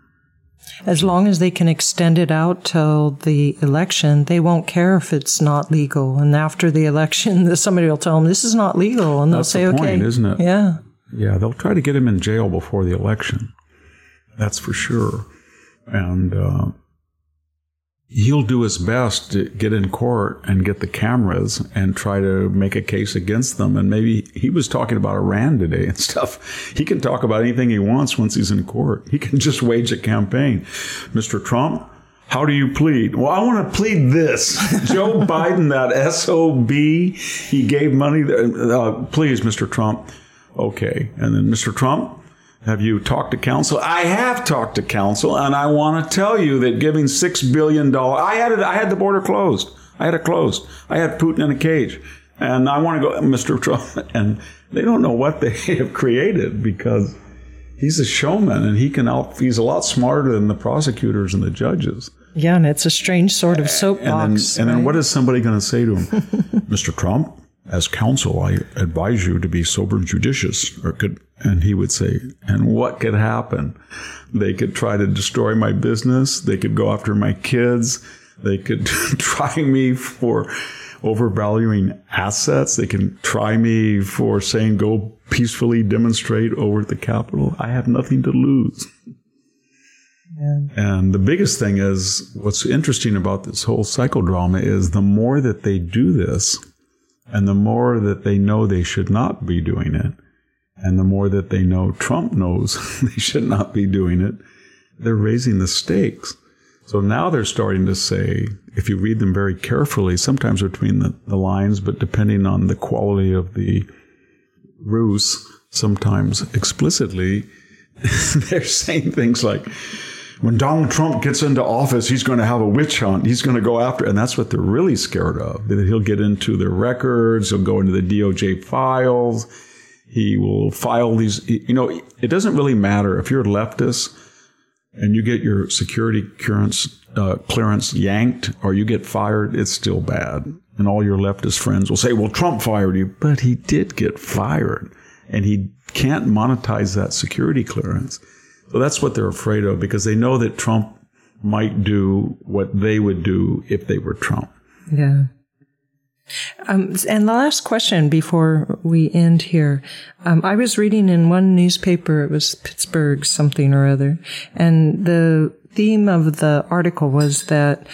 As long as they can extend it out till the election, they won't care if it's not legal. And after the election, somebody will tell them this is not legal, and they'll That's say, the "Okay, isn't it? Yeah, Yeah, they'll try to get him in jail before the election. That's for sure. And uh, he'll do his best to get in court and get the cameras and try to make a case against them. And maybe he was talking about Iran today and stuff. He can talk about anything he wants once he's in court. He can just wage a campaign. Mr. Trump, how do you plead? Well, I want to plead this. Joe Biden, that SOB, he gave money. Uh, please, Mr. Trump. Okay. And then Mr. Trump, have you talked to counsel? I have talked to counsel, and I want to tell you that giving six billion dollars, I had it, I had the border closed. I had it closed. I had Putin in a cage, and I want to go, Mr. Trump, and they don't know what they have created because he's a showman, and he can out. He's a lot smarter than the prosecutors and the judges. Yeah, and it's a strange sort of soapbox. And then, and then what is somebody going to say to him, Mr. Trump? As counsel, I advise you to be sober and judicious, or could and he would say, and what could happen? They could try to destroy my business. They could go after my kids. They could try me for overvaluing assets. They can try me for saying, go peacefully demonstrate over at the Capitol. I have nothing to lose. And the biggest thing is what's interesting about this whole psychodrama is the more that they do this and the more that they know they should not be doing it, and the more that they know Trump knows they should not be doing it, they're raising the stakes. So now they're starting to say, if you read them very carefully, sometimes between the, the lines, but depending on the quality of the ruse, sometimes explicitly, they're saying things like, when Donald Trump gets into office, he's going to have a witch hunt. He's going to go after, and that's what they're really scared of. That he'll get into their records, he'll go into the DOJ files, he will file these, you know, it doesn't really matter if you're a leftist and you get your security clearance, uh, clearance yanked or you get fired, it's still bad. And all your leftist friends will say, well, Trump fired you, but he did get fired and he can't monetize that security clearance. So that's what they're afraid of because they know that Trump might do what they would do if they were Trump. Yeah. Um, and the last question before we end here, um, I was reading in one newspaper, it was Pittsburgh something or other, and the theme of the article was that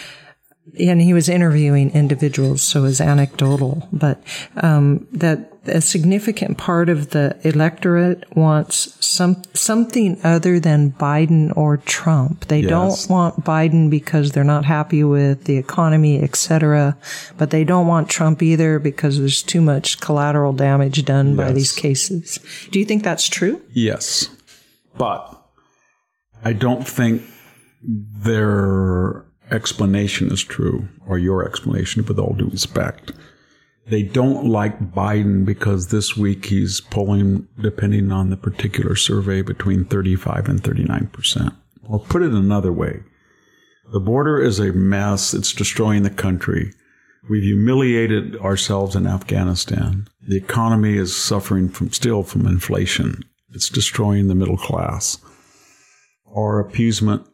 and he was interviewing individuals, so it was anecdotal, but um, that a significant part of the electorate wants some something other than Biden or Trump. They yes. don't want Biden because they're not happy with the economy, etc. But they don't want Trump either because there's too much collateral damage done yes. by these cases. Do you think that's true? Yes, but I don't think their explanation is true, or your explanation, with all due respect they don't like Biden because this week he's polling, depending on the particular survey, between 35 and 39 percent. Or put it another way, the border is a mess. It's destroying the country. We've humiliated ourselves in Afghanistan. The economy is suffering from still from inflation. It's destroying the middle class. Our appeasement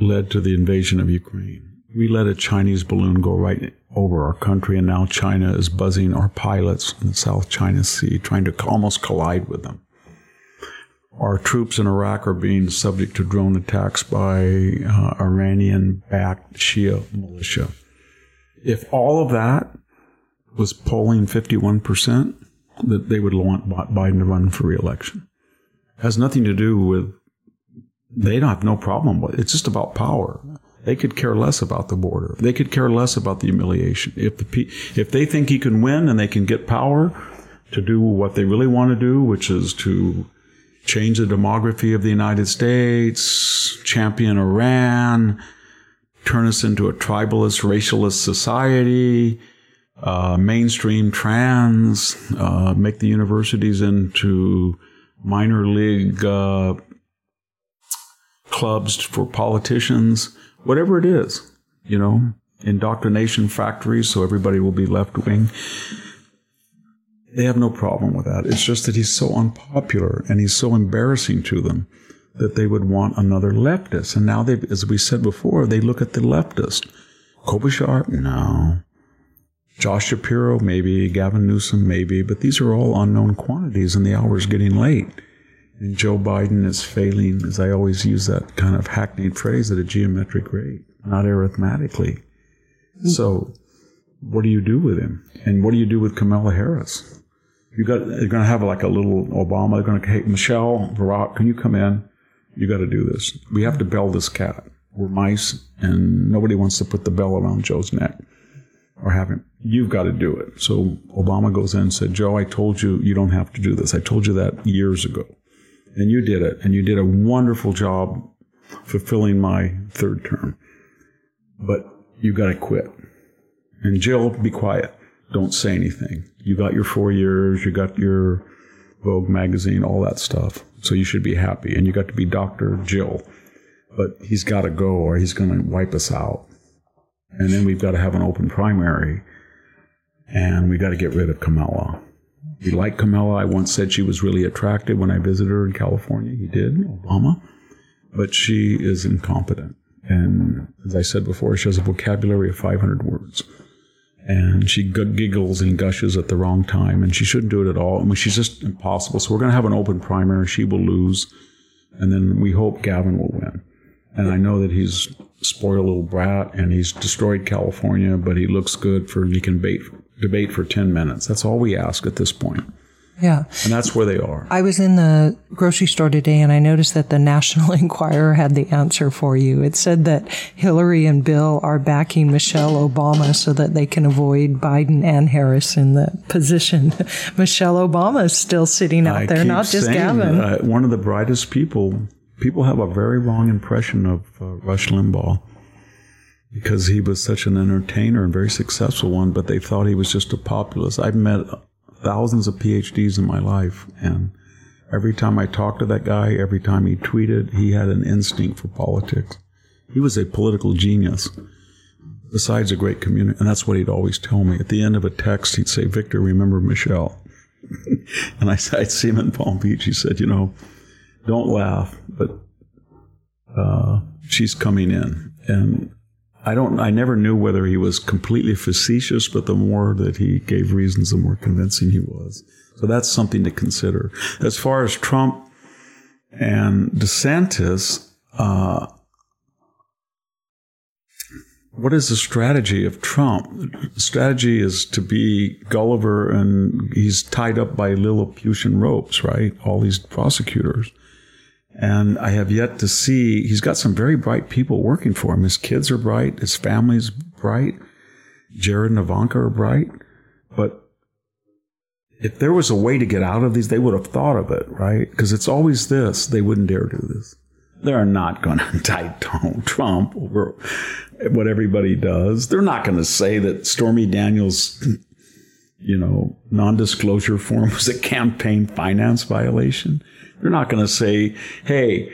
led to the invasion of Ukraine. We let a Chinese balloon go right over our country, and now China is buzzing our pilots in the South China Sea, trying to almost collide with them. Our troops in Iraq are being subject to drone attacks by uh, Iranian backed Shia militia. If all of that was polling 51%, that they would want Biden to run for reelection. It has nothing to do with, they don't have no problem with it. It's just about power. They could care less about the border. They could care less about the humiliation. If the if they think he can win and they can get power to do what they really want to do, which is to change the demography of the United States, champion Iran, turn us into a tribalist, racialist society, uh, mainstream trans, uh, make the universities into minor league uh, clubs for politicians whatever it is, you know, indoctrination factories so everybody will be left wing. They have no problem with that. It's just that he's so unpopular and he's so embarrassing to them that they would want another leftist. And now they, as we said before, they look at the leftist. Klobuchar, no. Josh Shapiro, maybe. Gavin Newsom, maybe. But these are all unknown quantities and the hour's getting late. And Joe Biden is failing, as I always use that kind of hackneyed phrase, at a geometric rate. not arithmetically. So, what do you do with him? And what do you do with Kamala Harris? You got you're going to have like a little Obama. They're going to hey Michelle Barack, can you come in? You got to do this. We have to bell this cat. We're mice, and nobody wants to put the bell around Joe's neck or have him. You've got to do it. So Obama goes in and said, Joe, I told you you don't have to do this. I told you that years ago, and you did it, and you did a wonderful job fulfilling my third term. But you got to quit. And Jill, be quiet. Don't say anything. You got your four years. You got your Vogue magazine, all that stuff. So you should be happy. And you got to be Dr. Jill. But he's got to go or he's going to wipe us out. And then we've got to have an open primary. And we got to get rid of Kamala. We like Kamala. I once said she was really attractive when I visited her in California. He did, Obama. But she is incompetent. And as I said before, she has a vocabulary of 500 words. And she g- giggles and gushes at the wrong time, and she shouldn't do it at all. I mean, she's just impossible. So we're going to have an open primary. She will lose, and then we hope Gavin will win. And I know that he's spoiled little brat, and he's destroyed California, but he looks good for he can bait, debate for ten minutes. That's all we ask at this point. Yeah. And that's where they are. I was in the grocery store today and I noticed that the National Enquirer had the answer for you. It said that Hillary and Bill are backing Michelle Obama so that they can avoid Biden and Harris in the position. Michelle Obama is still sitting out I there, not just Gavin. Uh, one of the brightest people. People have a very wrong impression of uh, Rush Limbaugh because he was such an entertainer and very successful one, but they thought he was just a populist. I've met thousands of PhDs in my life, and every time I talked to that guy, every time he tweeted, he had an instinct for politics. He was a political genius, besides a great community, and that's what he'd always tell me. At the end of a text, he'd say, "Victor, remember Michelle." and I, I'd see him in Palm Beach. He said, "You know, don't laugh, but uh, she's coming in." And I don't. I never knew whether he was completely facetious, but the more that he gave reasons, the more convincing he was. So that's something to consider. As far as Trump and DeSantis, uh, what is the strategy of Trump? The strategy is to be Gulliver, and he's tied up by Lilliputian ropes, right? All these prosecutors. And I have yet to see, he's got some very bright people working for him. His kids are bright, his family's bright, Jared and Ivanka are bright. But if there was a way to get out of these, they would have thought of it, right? Because it's always this they wouldn't dare do this. They're not going to indict Donald Trump over what everybody does. They're not going to say that Stormy Daniels, you know, non disclosure form was a campaign finance violation. They're not going to say, hey,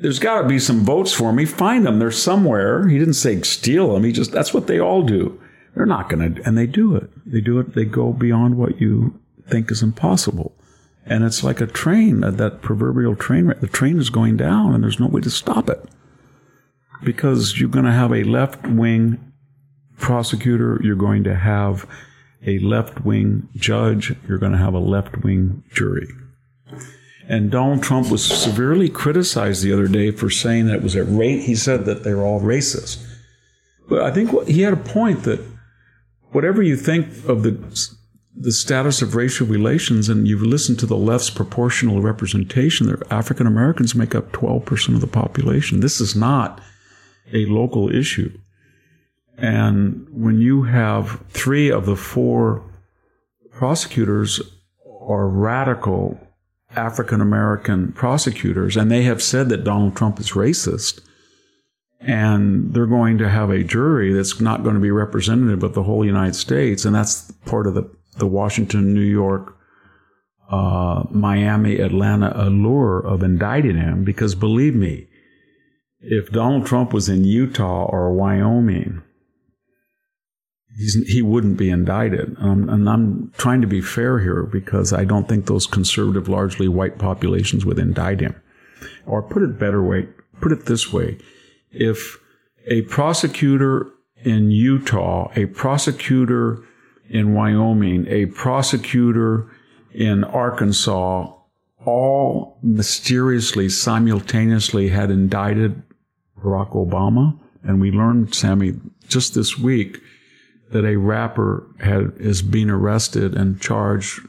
there's got to be some votes for me. Find them. They're somewhere. He didn't say steal them. He just, that's what they all do. They're not going to, and they do it. They do it. They go beyond what you think is impossible. And it's like a train, uh, that proverbial train. The train is going down and there's no way to stop it. Because you're going to have a left wing prosecutor. You're going to have a left wing judge. You're going to have a left wing jury. And Donald Trump was severely criticized the other day for saying that it was a rate. He said that they were all racist. But I think he had a point that whatever you think of the the status of racial relations, and you've listened to the left's proportional representation, African Americans make up 12% of the population. This is not a local issue. And when you have three of the four prosecutors are radical African American prosecutors, and they have said that Donald Trump is racist. And they're going to have a jury that's not going to be representative of the whole United States. And that's part of the, the Washington, New York, uh, Miami, Atlanta allure of indicting him. Because believe me, if Donald Trump was in Utah or Wyoming, he wouldn't be indicted. Um, and I'm trying to be fair here because I don't think those conservative, largely white populations would indict him. Or put it better way, put it this way. If a prosecutor in Utah, a prosecutor in Wyoming, a prosecutor in Arkansas, all mysteriously, simultaneously had indicted Barack Obama, And we learned, Sami, just this week that a rapper had is being arrested and charged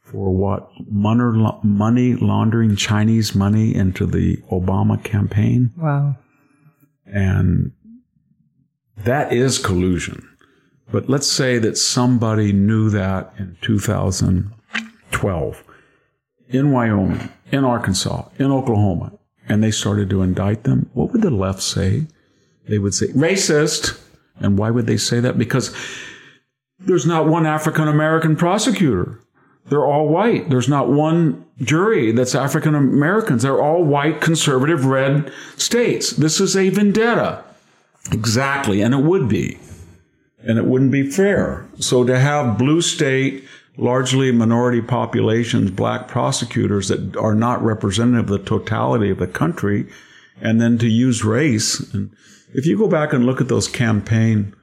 for what money laundering Chinese money into the Obama campaign. Wow. And that is collusion. But let's say that somebody knew that in 2012 in Wyoming, in Arkansas, in Oklahoma, and they started to indict them. What would the left say? They would say, racist. And why would they say that? Because there's not one African American prosecutor. They're all white. There's not one jury that's African Americans. They're all white, conservative, red states. This is a vendetta. Exactly. And it would be. And it wouldn't be fair. So to have blue state, largely minority populations, black prosecutors that are not representative of the totality of the country, and then to use race. And if you go back and look at those campaign,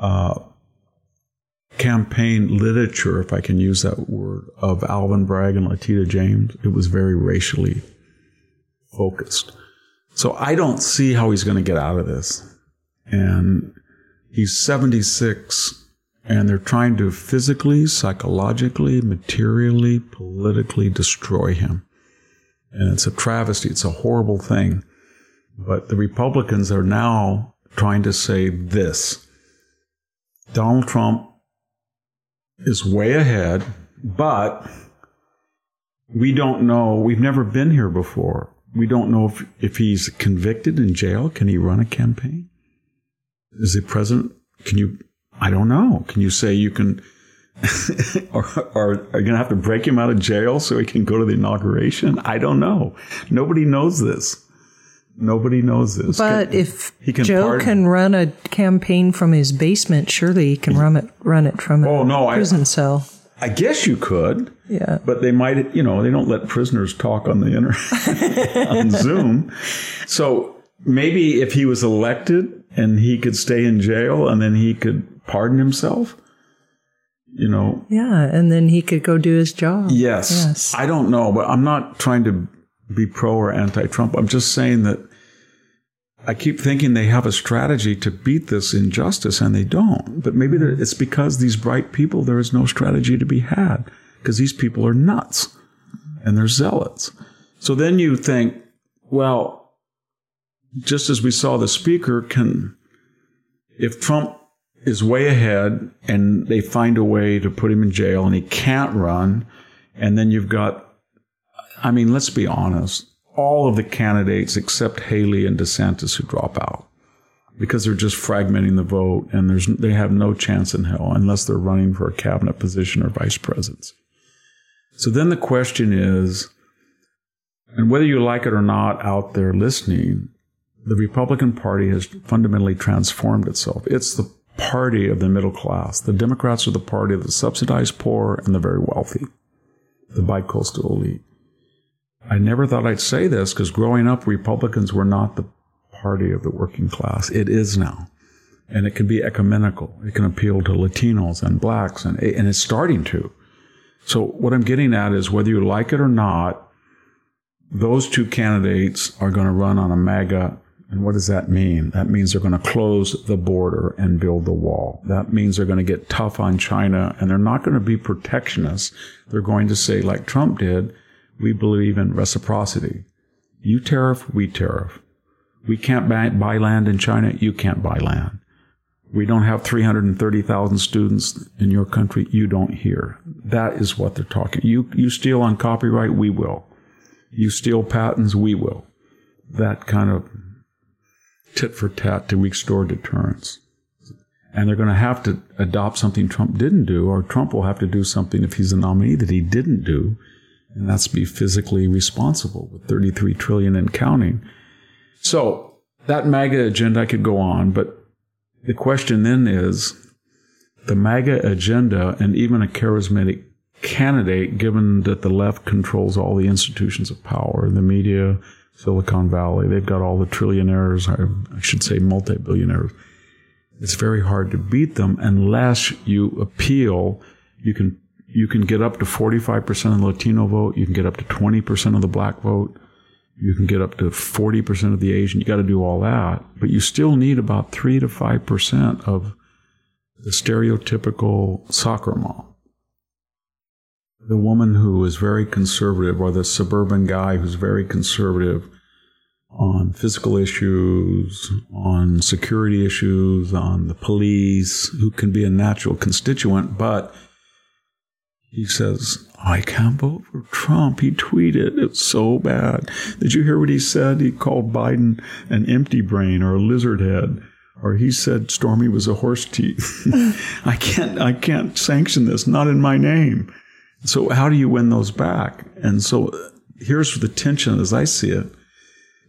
uh, campaign literature, if I can use that word, of Alvin Bragg and Letitia James, it was very racially focused. So I don't see how he's going to get out of this and he's 76 and they're trying to physically, psychologically, materially, politically destroy him. And it's a travesty. It's a horrible thing. But the Republicans are now trying to say this Donald Trump is way ahead, but we don't know. We've never been here before. We don't know if, if he's convicted in jail. Can he run a campaign? is the president, can you, I don't know, can you say you can, or, are you going to have to break him out of jail so he can go to the inauguration? I don't know. Nobody knows this. Nobody knows this. But can, if he can Joe pardon. can run a campaign from his basement, surely he can run it run it from a oh, no, prison I, cell. I guess you could. Yeah. But they might, you know, they don't let prisoners talk on the internet on Zoom. So maybe if he was elected and he could stay in jail and then he could pardon himself you know yeah and then he could go do his job yes, yes. i don't know but i'm not trying to be pro or anti-trump. I'm just saying that i keep thinking they have a strategy to beat this injustice and they don't. But maybe it's because these bright people there is no strategy to be had because these people are nuts and they're zealots. So then you think well just as we saw the speaker can, if Trump is way ahead and they find a way to put him in jail and he can't run, and then you've got, I mean, let's be honest, all of the candidates except Haley and DeSantis who drop out because they're just fragmenting the vote and there's they have no chance in hell unless they're running for a cabinet position or vice presidency. So then the question is, and whether you like it or not out there listening, the Republican Party has fundamentally transformed itself. It's the party of the middle class. The Democrats are the party of the subsidized poor and the very wealthy, the bicoastal elite. I never thought I'd say this because growing up, Republicans were not the party of the working class. It is now. And it can be ecumenical. It can appeal to Latinos and blacks, and, and it's starting to. So, what I'm getting at is whether you like it or not, those two candidates are going to run on a MAGA and what does that mean? That means they're going to close the border and build the wall. That means they're going to get tough on China and they're not going to be protectionists. They're going to say, like Trump did, we believe in reciprocity. You tariff, we tariff. We can't buy, buy land in China, you can't buy land. We don't have 330,000 students in your country, you don't hear. That is what they're talking. You, you steal on copyright, we will. You steal patents, we will. That kind of tit for tat to restore deterrence. And they're going to have to adopt something Trump didn't do, or Trump will have to do something if he's a nominee that he didn't do, and that's be physically responsible with 33 trillion and counting. So that MAGA agenda I could go on, but the question then is the MAGA agenda and even a charismatic candidate, given that the left controls all the institutions of power, the media, Silicon Valley. They've got all the trillionaires, I should say multi-billionaires. It's very hard to beat them unless you appeal. You can you can get up to 45% of the Latino vote. You can get up to 20% of the black vote. You can get up to 40% of the Asian. you got to do all that. But you still need about 3 to 5% of the stereotypical soccer mom. The woman who is very conservative, or the suburban guy who's very conservative on physical issues, on security issues, on the police, who can be a natural constituent, but he says, I can't vote for Trump. He tweeted, it's so bad. Did you hear what he said? He called Biden an empty brain or a lizard head. Or he said Stormy was a horse teeth. I can't I can't sanction this, not in my name. So how do you win those back? And so here's the tension as I see it.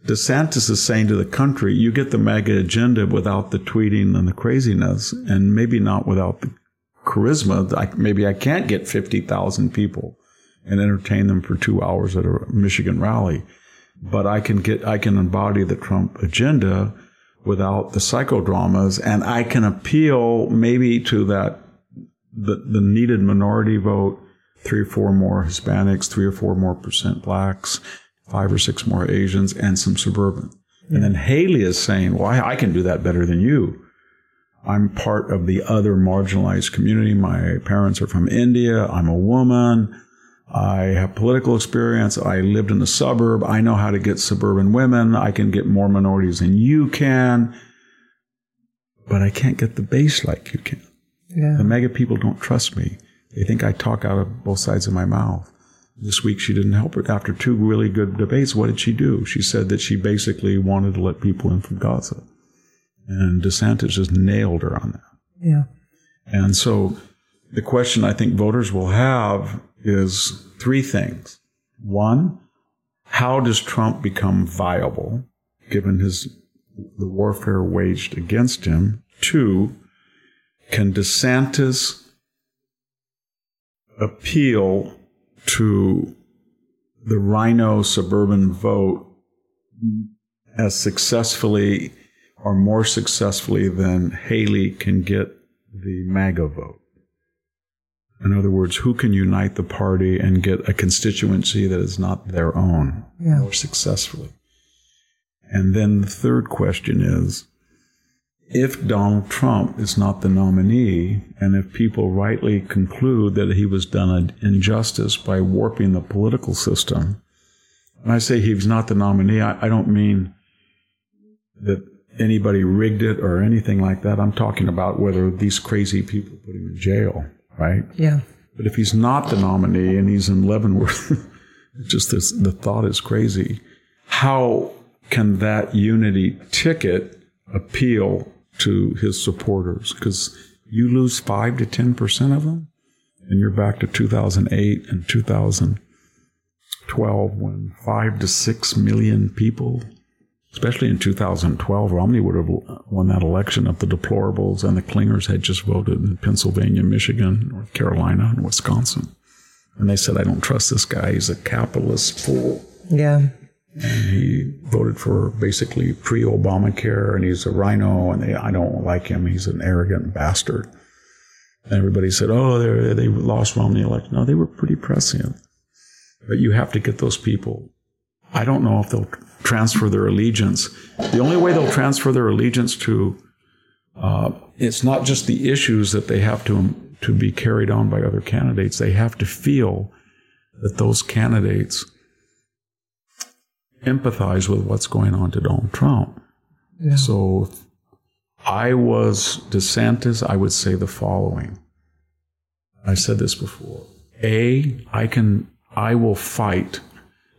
DeSantis is saying to the country, you get the MAGA agenda without the tweeting and the craziness, and maybe not without the charisma. I, maybe I can't get 50,000 people and entertain them for two hours at a Michigan rally, but I can get, I can embody the Trump agenda without the psychodramas and I can appeal maybe to that, the, the needed minority vote, three or four more Hispanics, three or four more percent blacks, five or six more Asians and some suburban. And then Haley is saying, well, I, I can do that better than you. I'm part of the other marginalized community. My parents are from India. I'm a woman. I have political experience. I lived in the suburb. I know how to get suburban women. I can get more minorities than you can. But I can't get the base like you can. Yeah. The MAGA people don't trust me. They think I talk out of both sides of my mouth. This week she didn't help her. After two really good debates, what did she do? She said that she basically wanted to let people in from Gaza. And DeSantis just nailed her on that. Yeah. And so the question I think voters will have is three things. One, how does Trump become viable given his the warfare waged against him? Two, can DeSantis appeal to the RINO suburban vote as successfully or more successfully than Haley can get the MAGA vote. In other words, who can unite the party and get a constituency that is not their own Yeah. more successfully? And then the third question is if Donald Trump is not the nominee, and if people rightly conclude that he was done an injustice by warping the political system, when I say he's not the nominee, I, I don't mean that anybody rigged it or anything like that. I'm talking about whether these crazy people put him in jail, right? Yeah. But if he's not the nominee and he's in Leavenworth, just this, the thought is crazy. How can that unity ticket appeal to his supporters? Because you lose five to ten percent of them, and you're back to 2008 and 2012 when five to six million people especially in 2012, Romney would have won that election if the deplorables and the clingers had just voted in Pennsylvania, Michigan, North Carolina, and Wisconsin. And they said, I don't trust this guy. He's a capitalist fool. Yeah. And he voted for basically pre Obamacare, and he's a RINO, and they, I don't like him. He's an arrogant bastard. And everybody said, oh, they they lost Romney election. No, they were pretty prescient. But you have to get those people. I don't know if they'll transfer their allegiance. The only way they'll transfer their allegiance to uh, it's not just the issues that they have to to be carried on by other candidates. They have to feel that those candidates empathize with what's going on to Donald Trump. Yeah. So, I was DeSantis, I would say the following. I said this before. A, I can, I will fight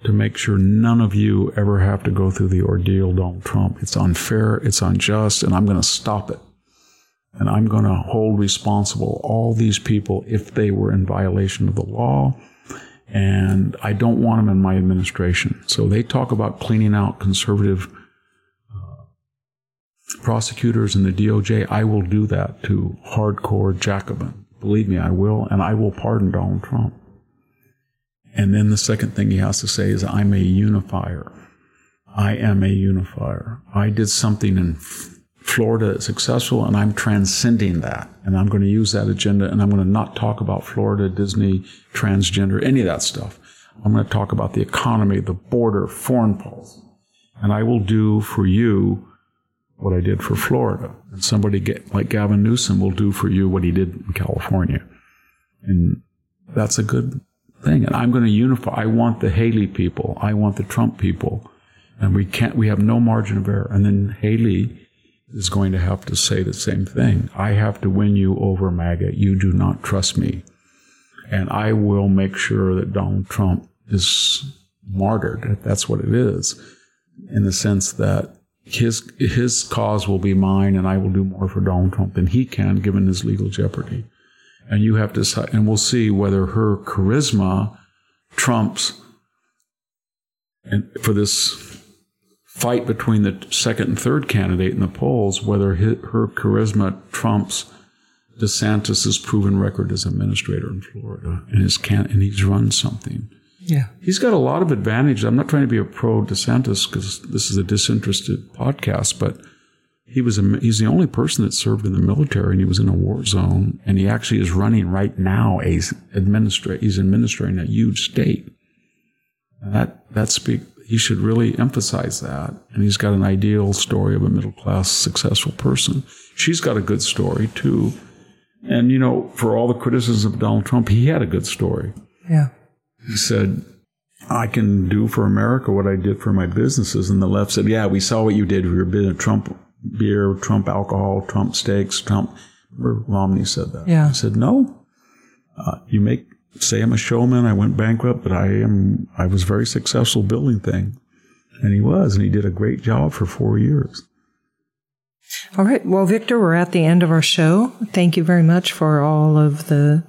to make sure none of you ever have to go through the ordeal, Donald Trump. It's unfair, it's unjust, and I'm going to stop it. And I'm going to hold responsible all these people if they were in violation of the law. And I don't want them in my administration. So they talk about cleaning out conservative uh, prosecutors in the DOJ. I will do that to hardcore Jacobin. Believe me, I will. And I will pardon Donald Trump. And then the second thing he has to say is, I'm a unifier. I am a unifier. I did something in Florida that's successful and I'm transcending that. And I'm going to use that agenda and I'm going to not talk about Florida, Disney, transgender, any of that stuff. I'm going to talk about the economy, the border, foreign policy. And I will do for you what I did for Florida. And somebody get, like Gavin Newsom will do for you what he did in California. And that's a good thing. And I'm going to unify. I want the Haley people. I want the Trump people. And we can't, we have no margin of error. And then Haley is going to have to say the same thing. I have to win you over, MAGA. You do not trust me. And I will make sure that Donald Trump is martyred. That's what it is, in the sense that his his cause will be mine, and I will do more for Donald Trump than he can, given his legal jeopardy. And you have to, and we'll see whether her charisma trumps, and for this fight between the second and third candidate in the polls, whether her charisma trumps DeSantis's proven record as administrator in Florida, and his can and he's run something. Yeah, he's got a lot of advantages. I'm not trying to be a pro DeSantis because this is a disinterested podcast, but he was a, he's the only person that served in the military and he was in a war zone and he actually is running right now a administra- he's administering a huge state. And that that speak he should really emphasize that and he's got an ideal story of a middle class successful person. She's got a good story too. And you know for all the criticism of Donald Trump he had a good story. Yeah. He said I can do for America what I did for my businesses. And the left said, yeah, we saw what you did for your business. Trump beer, Trump alcohol, Trump steaks, Trump. Romney said that. Yeah. I said, no. Uh, you make say I'm a showman. I went bankrupt, but I am. I was very successful building things, and he was, and he did a great job for four years. All right. Well, Victor, we're at the end of our show. Thank you very much for all of the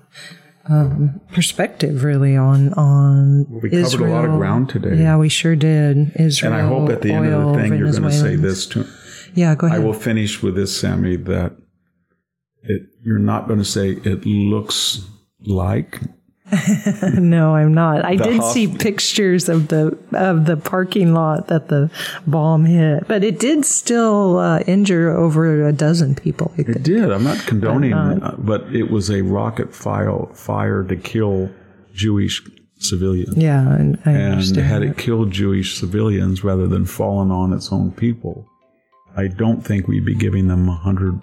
um, perspective, really, on on well, we Israel. covered a lot of ground today. Yeah, we sure did. Israel, and I hope at the end of the thing you're going to say this to. Yeah, go ahead. I will finish with this, Sami, that it, you're not going to say it looks like. no, I'm not. I did see pictures of the of the parking lot that the bomb hit, but it did still uh, injure over a dozen people. It, did. I'm not condoning, uh, but it was a rocket fire fire to kill Jewish civilians. Yeah, and, and had it killed Jewish civilians rather than fallen on its own people, I don't think we'd be giving them a hundred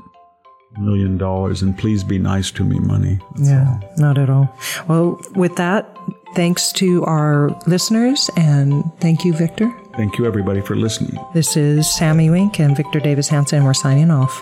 million dollars and please be nice to me money. That's yeah, all. not at all. Well, with that, thanks to our listeners and thank you, Victor. Thank you, everybody, for listening. This is Sami Winc and Victor Davis Hanson. We're signing off.